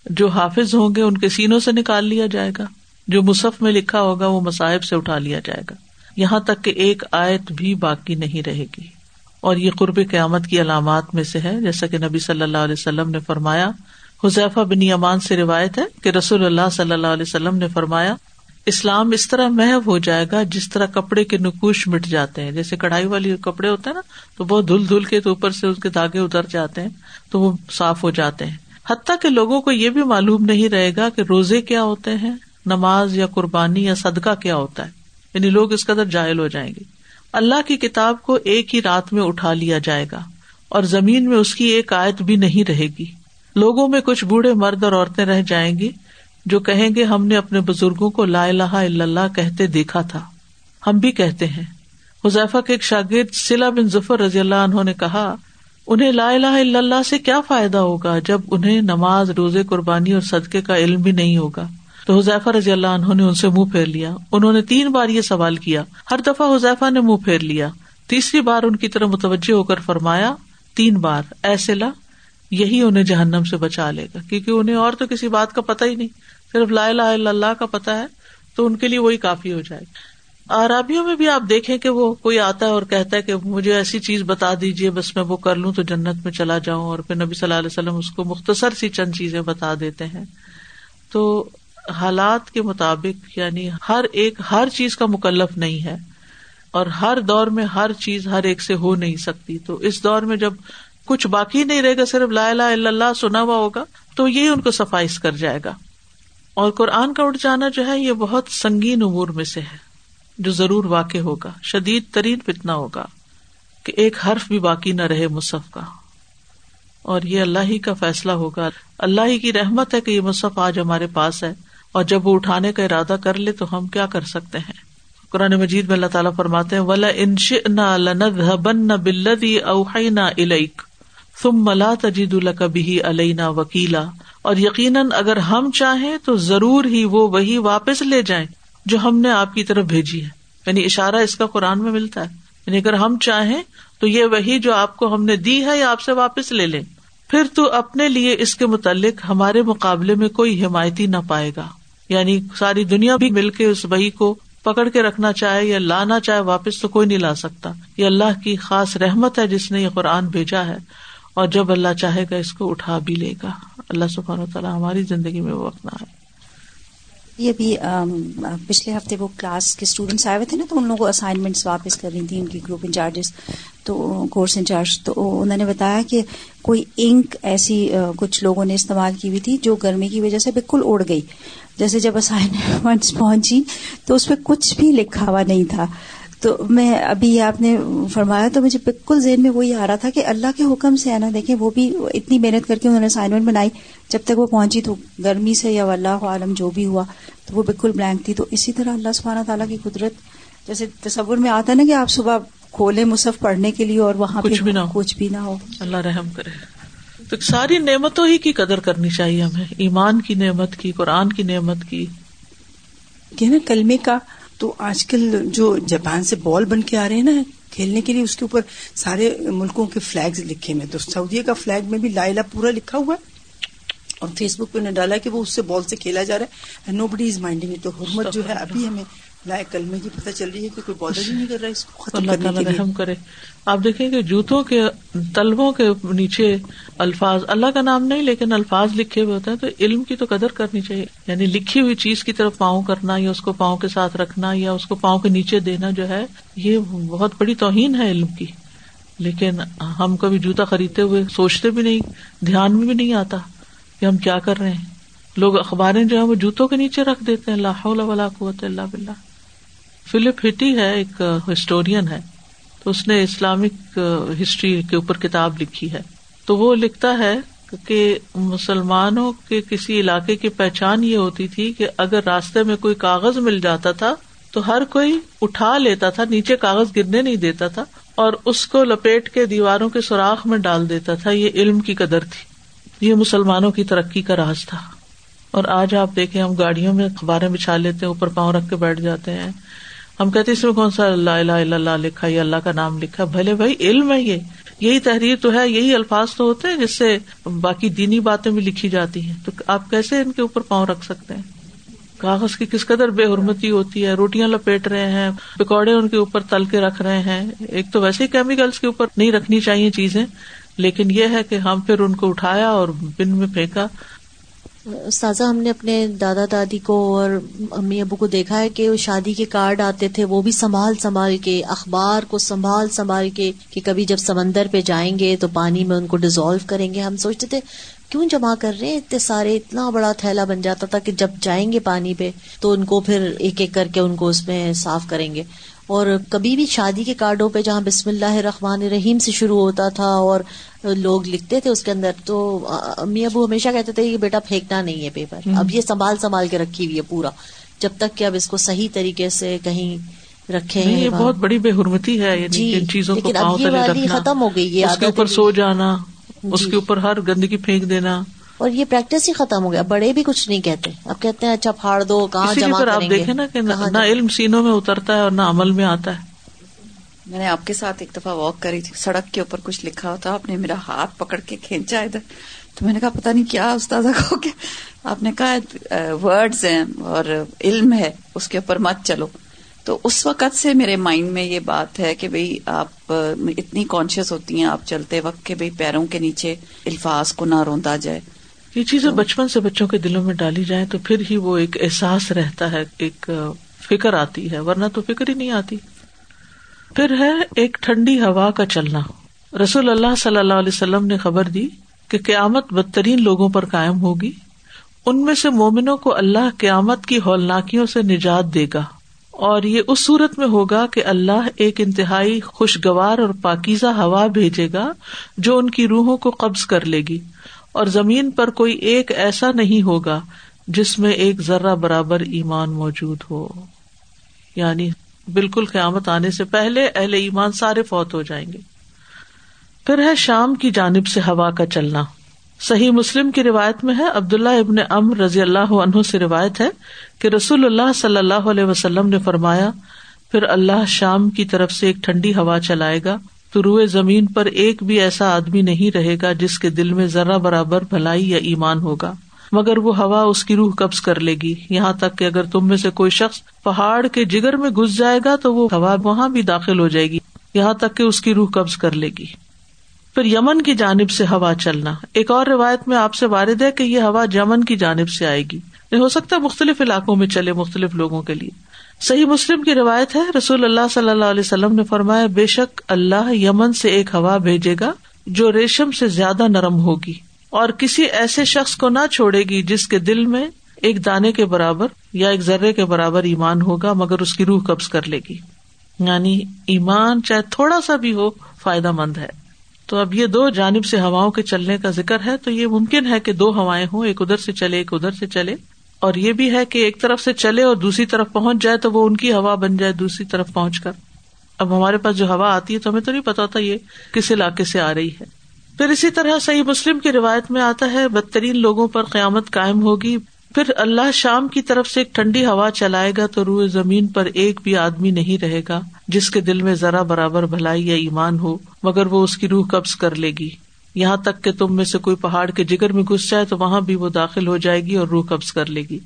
جو حافظ ہوں گے ان کے سینوں سے نکال لیا جائے گا جو مصحف میں لکھا ہوگا وہ مصاحب سے اٹھا لیا جائے گا۔ یہاں تک کہ ایک آیت بھی باقی نہیں رہے گی۔ اور یہ قرب قیامت کی علامات میں سے ہے۔ جیسا کہ نبی صلی اللہ علیہ وسلم نے فرمایا، حذیفہ بن یمان سے روایت ہے کہ رسول اللہ صلی اللہ علیہ وسلم نے فرمایا، اسلام اس طرح محو ہو جائے گا جس طرح کپڑے کے نکوش مٹ جاتے ہیں۔ جیسے کڑھائی والی کپڑے ہوتے ہیں نا، تو بہت دھل دھل کے تو اوپر سے اس کے دھاگے اتر جاتے ہیں، تو وہ صاف ہو جاتے ہیں۔ حتیٰ کہ لوگوں کو یہ بھی معلوم نہیں رہے گا کہ روزے کیا ہوتے ہیں، نماز یا قربانی یا صدقہ کیا ہوتا ہے۔ یعنی لوگ اس قدر جائل ہو جائیں گے۔ اللہ کی کتاب کو ایک ہی رات میں اٹھا لیا جائے گا اور زمین میں اس کی ایک آیت بھی نہیں رہے گی۔ لوگوں میں کچھ بوڑھے مرد اور عورتیں رہ جائیں گی جو کہیں گے ہم نے اپنے بزرگوں کو لا الہ الا اللہ کہتے دیکھا تھا۔ ہم بھی کہتے ہیں۔ حذیفہ کے ایک شاگرد سلا بن ظفر رضی اللہ عنہ نے کہا، انہیں لا الہ الا اللہ سے کیا فائدہ ہوگا جب انہیں نماز، روزے، قربانی اور صدقے کا علم بھی نہیں ہوگا؟ تو حذیفہ رضی اللہ عنہ نے ان سے منہ پھیر لیا۔ انہوں نے تین بار یہ سوال کیا۔ ہر دفعہ حذیفہ نے منہ پھیر لیا۔ تیسری بار ان کی طرف متوجہ ہو کر فرمایا، تین بار۔ ایسے لا یہی انہیں جہنم سے بچا لے گا۔ کیونکہ انہیں اور تو کسی بات کا پتا ہی نہیں۔ صرف لا الہ الا اللہ کا پتا ہے، تو ان کے لیے وہی کافی ہو جائے گا۔ عرابیوں میں بھی آپ دیکھیں کہ وہ کوئی آتا ہے اور کہتا ہے کہ مجھے ایسی چیز بتا دیجیے بس میں وہ کر لوں تو جنت میں چلا جاؤں اور پھر نبی صلی اللہ علیہ وسلم اس کو مختصر سی چند چیزیں بتا دیتے ہیں۔ تو حالات کے مطابق یعنی ہر ایک، ہر چیز کا مکلف نہیں ہے، اور ہر دور میں ہر چیز ہر ایک سے ہو نہیں سکتی۔ تو اس دور میں جب کچھ باقی نہیں رہے گا، صرف لا الہ الا اللہ سنا ہوا ہوگا، تو یہ ان کو سفائش کر جائے گا۔ اور قرآن کا اٹھ جانا جو ہے، یہ بہت سنگین امور میں سے ہے، جو ضرور واقع ہوگا۔ شدید ترین فتنا ہوگا کہ ایک حرف بھی باقی نہ رہے مصحف کا۔ اور یہ اللہ ہی کا فیصلہ ہوگا۔ اللہ ہی کی رحمت ہے کہ یہ مصحف آج ہمارے پاس ہے۔ اور جب وہ اٹھانے کا ارادہ کر لے تو ہم کیا کر سکتے ہیں؟ قرآن مجید میں اللہ تعالیٰ فرماتے ہیں، ولا انش نہ بن بلدی الیک تم ملا تجید الکبی علینا وکیلا اور یقیناً اگر ہم چاہیں تو ضرور ہی وہ وہی واپس لے جائیں جو ہم نے آپ کی طرف بھیجی ہے۔ یعنی اشارہ اس کا قرآن میں ملتا ہے۔ یعنی اگر ہم چاہیں تو یہ وہی جو آپ کو ہم نے دی ہے یا آپ سے واپس لے لیں۔ پھر تو اپنے لیے اس کے متعلق ہمارے مقابلے میں کوئی حمایتی نہ پائے گا۔ یعنی ساری دنیا بھی مل کے اس وہی کو پکڑ کے رکھنا چاہے یا لانا چاہے، واپس تو کوئی نہیں لا سکتا۔ یہ اللہ کی خاص رحمت ہے جس نے یہ قرآن بھیجا ہے۔ اور جب اللہ چاہے گا اس کو اٹھا بھی لے گا۔ اللہ سبحانہ و تعالیٰ ہماری زندگی میں وہ وقت نہ آئے۔ یہ بھی پچھلے ہفتے وہ کلاس کے اسٹوڈینٹس آئے ہوئے تھے نا، تو ان لوگوں کو اسائنمنٹس واپس کر رہی تھیں، ان کی گروپ انچارجز تو کورس انچارج تو انہوں نے بتایا کہ کوئی انک ایسی کچھ لوگوں نے استعمال کی ہوئی تھی جو گرمی کی وجہ سے بالکل اڑ گئی۔ جیسے جب اسائنمنٹس [laughs] پہنچی، تو اس پہ کچھ بھی لکھا ہوا نہیں تھا۔ تو میں ابھی آپ نے فرمایا تو مجھے بالکل ذہن میں وہی آ رہا تھا کہ اللہ کے حکم سے ہے نا دیکھیں وہ بھی اتنی محنت کر کے انہوں نے اسائنمنٹ بنائی جب تک وہ پہنچی تو گرمی سے یا اللہ عالم جو بھی ہوا تو وہ بالکل بلینک تھی۔ تو اسی طرح اللہ سبحانہ تعالیٰ کی قدرت جیسے تصور میں آتا نا کہ آپ صبح کھولے مصحف پڑھنے کے لیے اور وہاں کچھ بھی نہ کچھ بھی نہ ہو۔ اللہ رحم کرے۔ تو ساری نعمتوں ہی کی قدر کرنی چاہیے ہمیں۔ ایمان کی نعمت کی قرآن کی نعمت کی۔ کہ نا کلمے کا تو آج کل جو جاپان سے بال بن کے آ رہے ہیں نا، کھیلنے کے لیے اس کے اوپر سارے ملکوں کے فلیگز لکھے ہوئے تو سعودیہ کا فلیگ میں بھی لائلہ پورا لکھا ہوا ہے۔ اور فیس بک پہ انہوں نے ڈالا کہ وہ اس سے بال سے کھیلا جا رہا ہے۔ نو بڈی از مائنڈنگ تو حرمت جو ہے، ابھی ہمیں کلمے کی پتہ چل رہی ہے کہ کوئی ہی نہیں کر رہا اس کو ختم اللہ تعالیٰ رحم کرے۔ آپ دیکھیں کہ جوتوں کے طلبوں کے نیچے الفاظ اللہ کا نام نہیں لیکن الفاظ لکھے ہوئے ہوتے ہیں تو علم کی تو قدر کرنی چاہیے۔ یعنی لکھی ہوئی چیز کی طرف پاؤں کرنا یا اس کو پاؤں کے ساتھ رکھنا یا اس کو پاؤں کے نیچے دینا جو ہے یہ بہت بڑی توہین ہے علم کی۔ لیکن ہم کبھی جوتا خریدتے ہوئے سوچتے بھی نہیں دھیان میں بھی نہیں آتا کہ ہم کیا کر رہے ہیں۔ لوگ اخباریں جو ہے وہ جوتوں کے نیچے رکھ دیتے ہیں اللہ ولا قوت اللہ بلّہ فلپ ہٹی ہے، ایک ہسٹورین ہے، تو اس نے اسلامک ہسٹری کے اوپر کتاب لکھی ہے۔ تو وہ لکھتا ہے کہ مسلمانوں کے کسی علاقے کی پہچان یہ ہوتی تھی کہ اگر راستے میں کوئی کاغذ مل جاتا تھا، تو ہر کوئی اٹھا لیتا تھا، نیچے کاغذ گرنے نہیں دیتا تھا، اور اس کو لپیٹ کے دیواروں کے سوراخ میں ڈال دیتا تھا۔ یہ علم کی قدر تھی۔ یہ مسلمانوں کی ترقی کا راز تھا۔ اور آج آپ دیکھیں، ہم گاڑیوں میں اخباریں بچھا لیتے ہیں، اوپر پاؤں رکھ کے بیٹھ جاتے ہیں۔ ہم کہتے اس میں کون سا اللہ اللہ اللہ لکھا یا اللہ کا نام لکھا؟ بھلے بھائی، علم ہے یہ۔ یہی تحریر تو ہے، یہی الفاظ تو ہوتے ہیں جس سے باقی دینی باتیں بھی لکھی جاتی ہیں۔ تو آپ کیسے ان کے اوپر پاؤں رکھ سکتے ہیں؟ کاغذ کی کس قدر بے حرمتی ہوتی ہے، روٹیاں لپیٹ رہے ہیں، پکوڑے ان کے اوپر تل کے رکھ رہے ہیں۔ ایک تو ویسے ہی کیمیکلس کے اوپر نہیں رکھنی چاہیے چیزیں، لیکن یہ ہے کہ ہم پھر ان کو اٹھایا اور بن میں پھینکا۔ استاذہ ہم نے اپنے دادا دادی کو اور امی ابو کو دیکھا ہے کہ شادی کے کارڈ آتے تھے، وہ بھی سنبھال سنبھال کے، اخبار کو سنبھال سنبھال کے کہ کبھی جب سمندر پہ جائیں گے تو پانی میں ان کو ڈیزالو کریں گے۔ ہم سوچتے تھے، کیوں جمع کر رہے ہیں؟ اتنے سارے، اتنا بڑا تھیلا بن جاتا تھا کہ جب جائیں گے پانی پہ تو ان کو پھر ایک ایک کر کے ان کو اس میں صاف کریں گے۔ اور کبھی بھی شادی کے کارڈوں پہ جہاں بسم اللہ الرحمن الرحیم سے شروع ہوتا تھا اور لوگ لکھتے تھے اس کے اندر تو امی ابو ہمیشہ کہتے تھے کہ بیٹا پھینکنا نہیں ہے پیپر اب یہ سنبھال سنبھال کے رکھی ہوئی ہے پورا۔ جب تک کہ اب اس کو صحیح طریقے سے کہیں رکھے نہیں یہ بہت بڑی بے حرمتی ہے یعنی جی ان چیزوں کو پاؤں تلے رکھنا ختم ہو گئی یہ اس کے اوپر سو جانا اس جی۔ کے اوپر ہر گندگی پھینک دینا۔ اور یہ پریکٹس ہی ختم ہو گیا۔ بڑے بھی کچھ نہیں کہتے۔ اب کہتے ہیں اچھا پھاڑ دو کہاں جمع پھر آپ کریں گے؟ دیکھیں نا کہ نہ علم سینوں میں اترتا ہے اور نہ عمل میں آتا ہے۔ میں نے آپ کے ساتھ ایک دفعہ واک کری تھی۔ سڑک کے اوپر کچھ لکھا ہوتا آپ نے میرا ہاتھ پکڑ کے کھینچا ادھر۔ تو میں نے کہا پتا نہیں کیا استاذہ کو کیا آپ نے کہا ورڈز ہیں اور علم ہے اس کے اوپر مت چلو۔ تو اس وقت سے میرے مائنڈ میں یہ بات ہے کہ بھئی آپ اتنی کانشیس ہوتی ہیں آپ چلتے وقت کہ بھئی پیروں کے نیچے الفاظ کو نہ روندا جائے۔ یہ چیزیں بچپن سے بچوں کے دلوں میں ڈالی جائیں تو پھر ہی وہ ایک احساس رہتا ہے، ایک فکر آتی ہے، ورنہ تو فکر ہی نہیں آتی۔ پھر ہے ایک ٹھنڈی ہوا کا چلنا۔ رسول اللہ صلی اللہ علیہ وسلم نے خبر دی کہ قیامت بدترین لوگوں پر قائم ہوگی۔ ان میں سے مومنوں کو اللہ قیامت کی ہولناکیوں سے نجات دے گا۔ اور یہ اس صورت میں ہوگا کہ اللہ ایک انتہائی خوشگوار اور پاکیزہ ہوا بھیجے گا جو ان کی روحوں کو قبض کر لے گی۔ اور زمین پر کوئی ایک ایسا نہیں ہوگا جس میں ایک ذرہ برابر ایمان موجود ہو۔ یعنی بالکل قیامت آنے سے پہلے اہل ایمان سارے فوت ہو جائیں گے۔ پھر ہے شام کی جانب سے ہوا کا چلنا۔ صحیح مسلم کی روایت میں ہے، عبداللہ ابن ام رضی اللہ عنہ سے روایت ہے کہ رسول اللہ صلی اللہ علیہ وسلم نے فرمایا، پھر اللہ شام کی طرف سے ایک ٹھنڈی ہوا چلائے گا۔ تو روئے زمین پر ایک بھی ایسا آدمی نہیں رہے گا جس کے دل میں ذرا برابر بھلائی یا ایمان ہوگا۔ مگر وہ ہوا اس کی روح قبض کر لے گی۔ یہاں تک کہ اگر تم میں سے کوئی شخص پہاڑ کے جگر میں گھس جائے گا تو وہ ہوا وہاں بھی داخل ہو جائے گی۔ یہاں تک کہ اس کی روح قبض کر لے گی۔ پھر یمن کی جانب سے ہوا چلنا۔ ایک اور روایت میں آپ سے وارد ہے کہ یہ ہوا یمن کی جانب سے آئے گی۔ ہو سکتا ہے مختلف علاقوں میں چلے مختلف لوگوں کے لیے۔ صحیح مسلم کی روایت ہے، رسول اللہ صلی اللہ علیہ وسلم نے فرمایا، بے شک اللہ یمن سے ایک ہوا بھیجے گا جو ریشم سے زیادہ نرم ہوگی اور کسی ایسے شخص کو نہ چھوڑے گی جس کے دل میں ایک دانے کے برابر یا ایک ذرے کے برابر ایمان ہوگا، مگر اس کی روح قبض کر لے گی۔ یعنی ایمان چاہے تھوڑا سا بھی ہو، فائدہ مند ہے۔ تو اب یہ دو جانب سے ہواؤں کے چلنے کا ذکر ہے، تو یہ ممکن ہے کہ دو ہوائیں ہوں، ایک ادھر سے چلے، ایک ادھر سے چلے۔ اور یہ بھی ہے کہ ایک طرف سے چلے اور دوسری طرف پہنچ جائے تو وہ ان کی ہوا بن جائے دوسری طرف پہنچ کر۔ اب ہمارے پاس جو ہوا آتی ہے تو ہمیں تو نہیں پتا تھا یہ کس علاقے سے آ رہی ہے۔ پھر اسی طرح صحیح مسلم کی روایت میں آتا ہے، بدترین لوگوں پر قیامت قائم ہوگی۔ پھر اللہ شام کی طرف سے ایک ٹھنڈی ہوا چلائے گا تو روئے زمین پر ایک بھی آدمی نہیں رہے گا، جس کے دل میں ذرا برابر بھلائی یا ایمان ہو، مگر وہ اس کی روح قبض کر لے گی۔ یہاں تک کہ تم میں سے کوئی پہاڑ کے جگر میں گھس جائے تو وہاں بھی وہ داخل ہو جائے گی اور روح قبض کر لے گی۔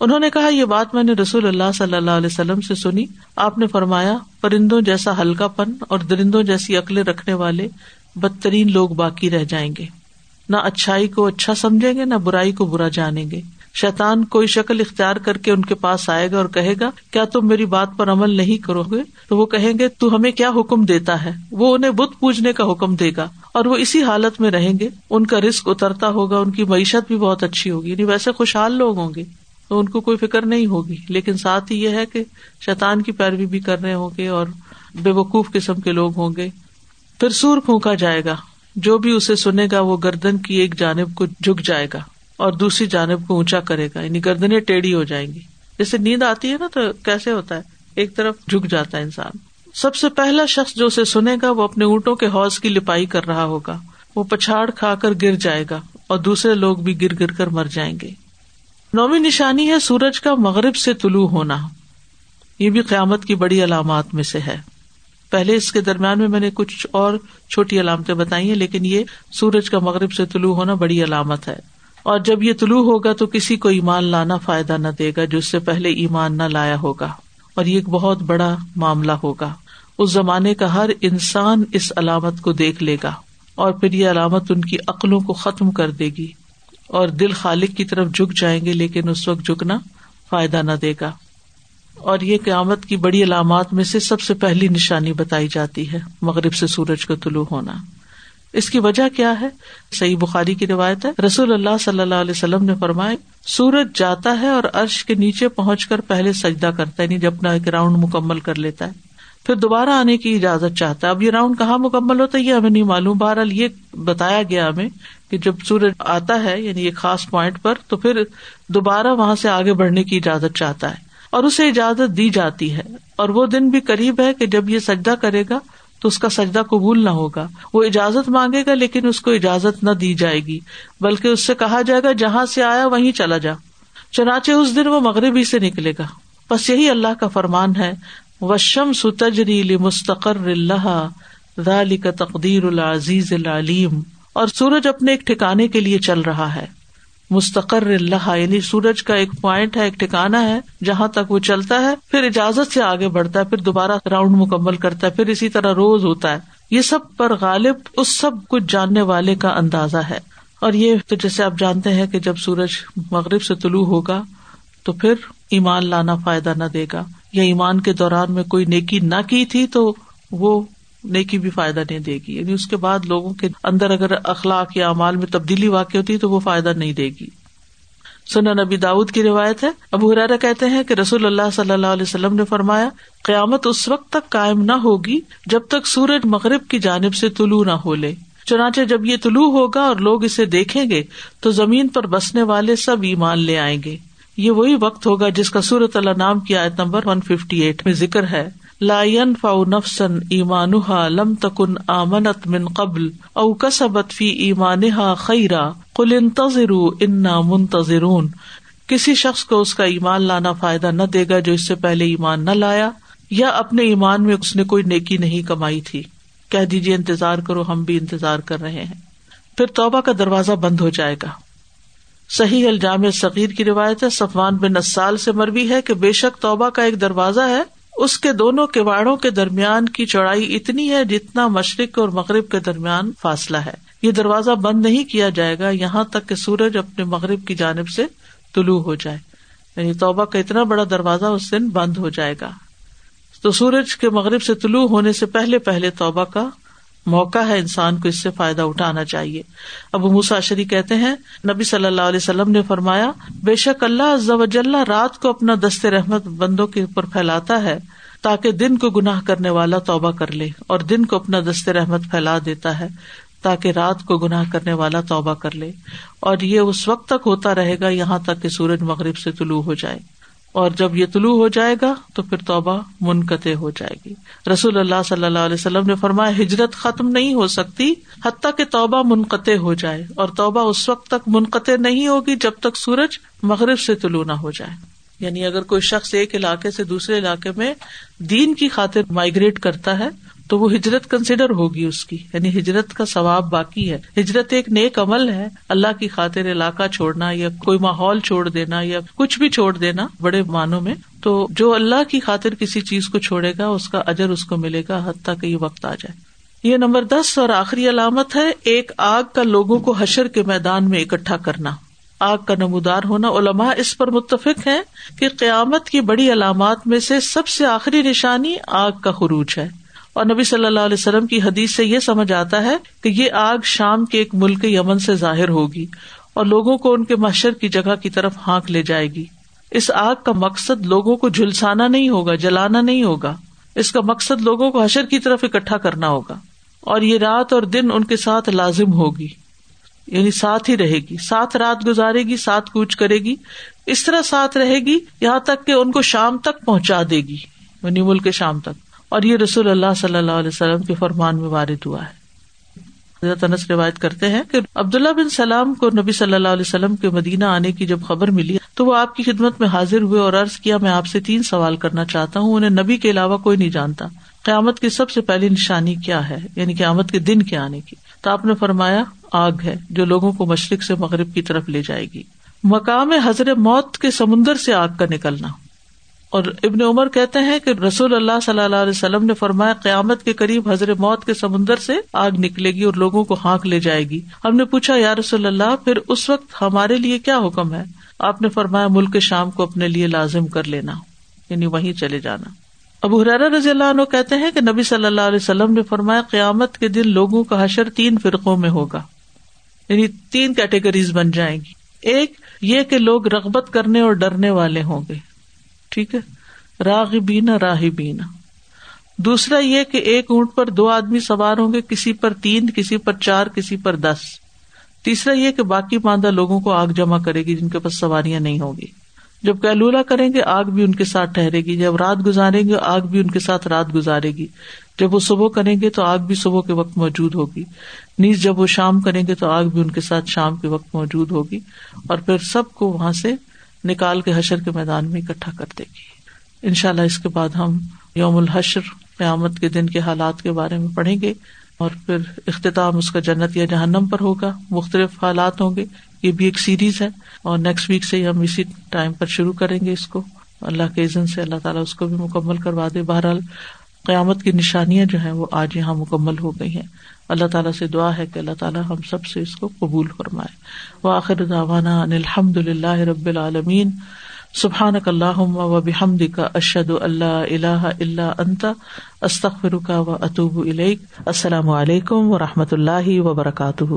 انہوں نے کہا، یہ بات میں نے رسول اللہ صلی اللہ علیہ وسلم سے سنی۔ آپ نے فرمایا، پرندوں جیسا ہلکا پن اور درندوں جیسی عقلیں رکھنے والے بدترین لوگ باقی رہ جائیں گے۔ نہ اچھائی کو اچھا سمجھیں گے، نہ برائی کو برا جانیں گے۔ شیتان کوئی شکل اختیار کر کے ان کے پاس آئے گا اور کہے گا، کیا تم میری بات پر عمل نہیں کرو گے؟ تو وہ کہیں گے، تو ہمیں کیا حکم دیتا ہے؟ وہ انہیں بت پوجنے کا حکم دے گا اور وہ اسی حالت میں رہیں گے۔ ان کا رسک اترتا ہوگا، ان کی معیشت بھی بہت اچھی ہوگی۔ یعنی ویسے خوشحال لوگ ہوں گے، تو ان کو کوئی فکر نہیں ہوگی۔ لیکن ساتھ ہی یہ ہے کہ شیتان کی پیروی بھی کر رہے ہوں گے اور بے وقوف قسم کے لوگ ہوں گے۔ پھر سور پھونکا جائے گا۔ جو بھی اسے سنے گا، وہ گردن کی ایک جانب کو جھک جائے گا۔ اور دوسری جانب کو اونچا کرے گا یعنی گردنیں ٹیڑھی ہو جائیں گی۔ جیسے نیند آتی ہے نا تو کیسے ہوتا ہے؟ ایک طرف جھک جاتا ہے انسان۔ سب سے پہلا شخص جو اسے سنے گا وہ اپنے اونٹوں کے حوض کی لپائی کر رہا ہوگا۔ وہ پچھاڑ کھا کر گر جائے گا اور دوسرے لوگ بھی گر گر کر مر جائیں گے۔ نومی نشانی ہے سورج کا مغرب سے طلوع ہونا۔ یہ بھی قیامت کی بڑی علامات میں سے ہے۔ پہلے اس کے درمیان میں میں نے کچھ اور چھوٹی علامتیں بتائی ہیں، لیکن یہ سورج کا مغرب سے طلوع ہونا بڑی علامت ہے۔ اور جب یہ طلوع ہوگا تو کسی کو ایمان لانا فائدہ نہ دے گا جو اس سے پہلے ایمان نہ لایا ہوگا۔ اور یہ ایک بہت بڑا معاملہ ہوگا۔ اس زمانے کا ہر انسان اس علامت کو دیکھ لے گا اور پھر یہ علامت ان کی عقلوں کو ختم کر دے گی اور دل خالق کی طرف جھک جائیں گے لیکن اس وقت جھکنا فائدہ نہ دے گا۔ اور یہ قیامت کی بڑی علامات میں سے سب سے پہلی نشانی بتائی جاتی ہے مغرب سے سورج کا طلوع ہونا۔ اس کی وجہ کیا ہے؟ صحیح بخاری کی روایت ہے۔ رسول اللہ صلی اللہ علیہ وسلم نے فرمائے سورج جاتا ہے اور عرش کے نیچے پہنچ کر پہلے سجدہ کرتا ہے یعنی جب اپنا ایک راؤنڈ مکمل کر لیتا ہے۔ پھر دوبارہ آنے کی اجازت چاہتا ہے۔ اب یہ راؤنڈ کہاں مکمل ہوتا ہے؟ یہ ہمیں نہیں معلوم۔ بہرحال یہ بتایا گیا ہمیں کہ جب سورج آتا ہے یعنی ایک خاص پوائنٹ پر، تو پھر دوبارہ وہاں سے آگے بڑھنے کی اجازت چاہتا ہے۔ اور اسے اجازت دی جاتی ہے۔ اور وہ دن بھی قریب ہے کہ جب یہ سجدہ کرے گا تو اس کا سجدہ قبول نہ ہوگا۔ وہ اجازت مانگے گا لیکن اس کو اجازت نہ دی جائے گی، بلکہ اس سے کہا جائے گا، جہاں سے آیا وہیں چلا جا۔ چنانچہ اس دن وہ مغربی سے نکلے گا۔ بس یہی اللہ کا فرمان ہے۔ وشم ستجری مستقر اللہ کا تقدیر العزیز العلیم اور سورج اپنے ایک ٹھکانے کے لیے چل رہا ہے۔ مستقر اللہ یعنی سورج کا ایک پوائنٹ ہے، ایک ٹھکانا ہے، جہاں تک وہ چلتا ہے، پھر اجازت سے آگے بڑھتا ہے، پھر دوبارہ راؤنڈ مکمل کرتا ہے، پھر اسی طرح روز ہوتا ہے۔ یہ سب پر غالب، اس سب کچھ جاننے والے کا اندازہ ہے۔ اور یہ تو جیسے آپ جانتے ہیں کہ جب سورج مغرب سے طلوع ہوگا، تو پھر ایمان لانا فائدہ نہ دے گا۔ یا ایمان کے دوران میں کوئی نیکی نہ کی تھی، تو وہ نیکی بھی فائدہ نہیں دے گی۔ یعنی اس کے بعد لوگوں کے اندر اگر اخلاق یا امال میں تبدیلی واقع ہوتی تو وہ فائدہ نہیں دے گی۔ سنا نبی داود کی روایت ہے۔ ابو حرارا کہتے ہیں کہ رسول اللہ صلی اللہ علیہ وسلم نے فرمایا، قیامت اس وقت تک قائم نہ ہوگی جب تک سورج مغرب کی جانب سے طلوع نہ ہو لے۔ چنانچہ جب یہ طلوع ہوگا اور لوگ اسے دیکھیں گے، تو زمین پر بسنے والے سب ایمان لے آئیں گے۔ یہ وہی وقت ہوگا جس کا سورت اللہ نام کی آیت نمبر ون ففٹی ایٹ میں ذکر ہے۔ لائن فاؤ نفسن ایمانہ لم تکن آمنت من قبل او کسبت فی ایمانہ خیرا کل انتظر انا منتظرون کسی شخص کو اس کا ایمان لانا فائدہ نہ دے گا جو اس سے پہلے ایمان نہ لایا یا اپنے ایمان میں اس نے کوئی نیکی نہیں کمائی تھی کہہ دیجیے انتظار کرو ہم بھی انتظار کر رہے ہیں پھر توبہ کا دروازہ بند ہو جائے گا صحیح الجام صغیر کی روایت ہے، صفوان بن نسال سے مربی ہے کہ بے شک توبہ کا ایک دروازہ ہے اس کے دونوں کواڑوں کے درمیان کی چوڑائی اتنی ہے جتنا مشرق اور مغرب کے درمیان فاصلہ ہے۔ یہ دروازہ بند نہیں کیا جائے گا، یہاں تک کہ سورج اپنے مغرب کی جانب سے طلوع ہو جائے۔ یعنی توبہ کا اتنا بڑا دروازہ اس دن بند ہو جائے گا۔ تو سورج کے مغرب سے طلوع ہونے سے پہلے پہلے توبہ کا موقع ہے انسان کو اس سے فائدہ اٹھانا چاہیے۔ ابو مساشری کہتے ہیں، نبی صلی اللہ علیہ وسلم نے فرمایا، بے شک اللہ رات کو اپنا دست رحمت بندوں کے اوپر پھیلاتا ہے تاکہ دن کو گناہ کرنے والا توبہ کر لے اور دن کو اپنا دست رحمت پھیلا دیتا ہے تاکہ رات کو گناہ کرنے والا توبہ کر لے۔ اور یہ اس وقت تک ہوتا رہے گا، یہاں تک کہ سورج مغرب سے طلوع ہو جائے۔ اور جب یہ طلوع ہو جائے گا تو پھر توبہ منقطع ہو جائے گی۔ رسول اللہ صلی اللہ علیہ وسلم نے فرمایا، ہجرت ختم نہیں ہو سکتی حتیٰ کہ توبہ منقطع ہو جائے، اور توبہ اس وقت تک منقطع نہیں ہوگی جب تک سورج مغرب سے طلوع نہ ہو جائے۔ یعنی اگر کوئی شخص ایک علاقے سے دوسرے علاقے میں دین کی خاطر مائگریٹ کرتا ہے تو وہ ہجرت کنسیڈر ہوگی اس کی. یعنی ہجرت کا ثواب باقی ہے. ہجرت ایک نیک عمل ہے. اللہ کی خاطر علاقہ چھوڑنا یا کوئی ماحول چھوڑ دینا یا کچھ بھی چھوڑ دینا بڑے معنوں میں تو جو اللہ کی خاطر کسی چیز کو چھوڑے گا، اس کا اجر اس کو ملے گا حتیٰ کہ یہ وقت آ جائے. یہ نمبر دس اور آخری علامت ہے، ایک آگ کا لوگوں کو حشر کے میدان میں اکٹھا کرنا. آگ کا نمودار ہونا، علماء اس پر متفق ہے کہ قیامت کی بڑی علامات میں سے سب سے آخری نشانی آگ کا خروج ہے۔ اور نبی صلی اللہ علیہ وسلم کی حدیث سے یہ سمجھ آتا ہے کہ یہ آگ شام کے ایک ملک یمن سے ظاہر ہوگی اور لوگوں کو ان کے محشر کی جگہ کی طرف ہانک لے جائے گی۔ اس آگ کا مقصد لوگوں کو جھلسانا نہیں ہوگا، جلانا نہیں ہوگا۔ اس کا مقصد لوگوں کو حشر کی طرف اکٹھا کرنا ہوگا۔ اور یہ رات اور دن ان کے ساتھ لازم ہوگی۔ یعنی ساتھ ہی رہے گی۔ ساتھ رات گزارے گی، ساتھ کوچ کرے گی۔ اس طرح ساتھ رہے گی، یہاں تک کہ ان کو شام تک پہنچا دے گی۔ یعنی ملک شام تک۔ اور یہ رسول اللہ صلی اللہ علیہ وسلم کے فرمان میں وارد ہوا ہے۔ انس روایت کرتے ہیں کہ عبداللہ بن سلام کو نبی صلی اللہ علیہ وسلم کے مدینہ آنے کی جب خبر ملی تو وہ آپ کی خدمت میں حاضر ہوئے اور عرض کیا، میں آپ سے تین سوال کرنا چاہتا ہوں، انہیں نبی کے علاوہ کوئی نہیں جانتا۔ قیامت کی سب سے پہلی نشانی کیا ہے؟ یعنی قیامت کے دن کے آنے کی۔ تو آپ نے فرمایا، آگ ہے جو لوگوں کو مشرق سے مغرب کی طرف لے جائے گی۔ مقام حضرت موت کے سمندر سے آگ کا نکلنا۔ اور ابن عمر کہتے ہیں کہ رسول اللہ صلی اللہ علیہ وسلم نے فرمایا قیامت کے قریب حضرت موت کے سمندر سے آگ نکلے گی اور لوگوں کو ہانک لے جائے گی۔ ہم نے پوچھا، یا رسول اللہ، پھر اس وقت ہمارے لیے کیا حکم ہے؟ آپ نے فرمایا، ملک شام کو اپنے لیے لازم کر لینا یعنی وہیں چلے جانا۔ اب حرار رضی اللہ عنہ کہتے ہیں کہ نبی صلی اللہ علیہ وسلم نے فرمایا، قیامت کے دن لوگوں کا حشر تین فرقوں میں ہوگا۔ یعنی تین کیٹیگریز بن جائیں گی۔ ایک یہ کہ لوگ رغبت کرنے اور ڈرنے والے ہوں گے۔ ٹھیک ہے؟ راغ بینا راہ بینا دوسرا یہ کہ ایک اونٹ پر دو آدمی سوار ہوں گے، کسی پر تین، کسی پر چار، کسی پر دس۔ تیسرا یہ کہ باقی ماندہ لوگوں کو آگ جمع کرے گی، جن کے پاس سواریاں نہیں ہوگی جب کیلولا کریں گے، آگ بھی ان کے ساتھ ٹھہرے گی۔ جب رات گزاریں گے، آگ بھی ان کے ساتھ رات گزارے گی۔ جب وہ صبح کریں گے، تو آگ بھی صبح کے وقت موجود ہوگی۔ نیز جب وہ شام کریں گے، تو آگ بھی ان کے ساتھ شام کے وقت موجود ہوگی۔ اور پھر سب کو وہاں سے نکال کے حشر کے میدان میں اکٹھا کر دے گی۔ ان شاء اللہ اس کے بعد ہم یوم الحشر، قیامت کے دن کے حالات کے بارے میں پڑھیں گے اور پھر اختتام اس کا جنت یا جہنم پر ہوگا۔ مختلف حالات ہوں گے۔ یہ بھی ایک سیریز ہے اور نیکسٹ ویک سے ہم اسی ٹائم پر شروع کریں گے اس کو۔ اللہ کے عزن سے اللہ تعالیٰ اس کو بھی مکمل کروا دے۔ بہرحال قیامت کی نشانیاں جو ہیں وہ آج یہاں مکمل ہو گئی ہیں۔ اللہ تعالیٰ سے دعا ہے کہ اللہ تعالیٰ ہم سب سے اس کو قبول فرمائے۔ وہ آخر داوانا الحمد للہ رب العالمین۔ سبحان اللہ و بحمد کا اشد اللہ اللہ اللہ انتا استخر کا و اطوب السلام علیکم و رحمۃ اللہ وبرکاتہ۔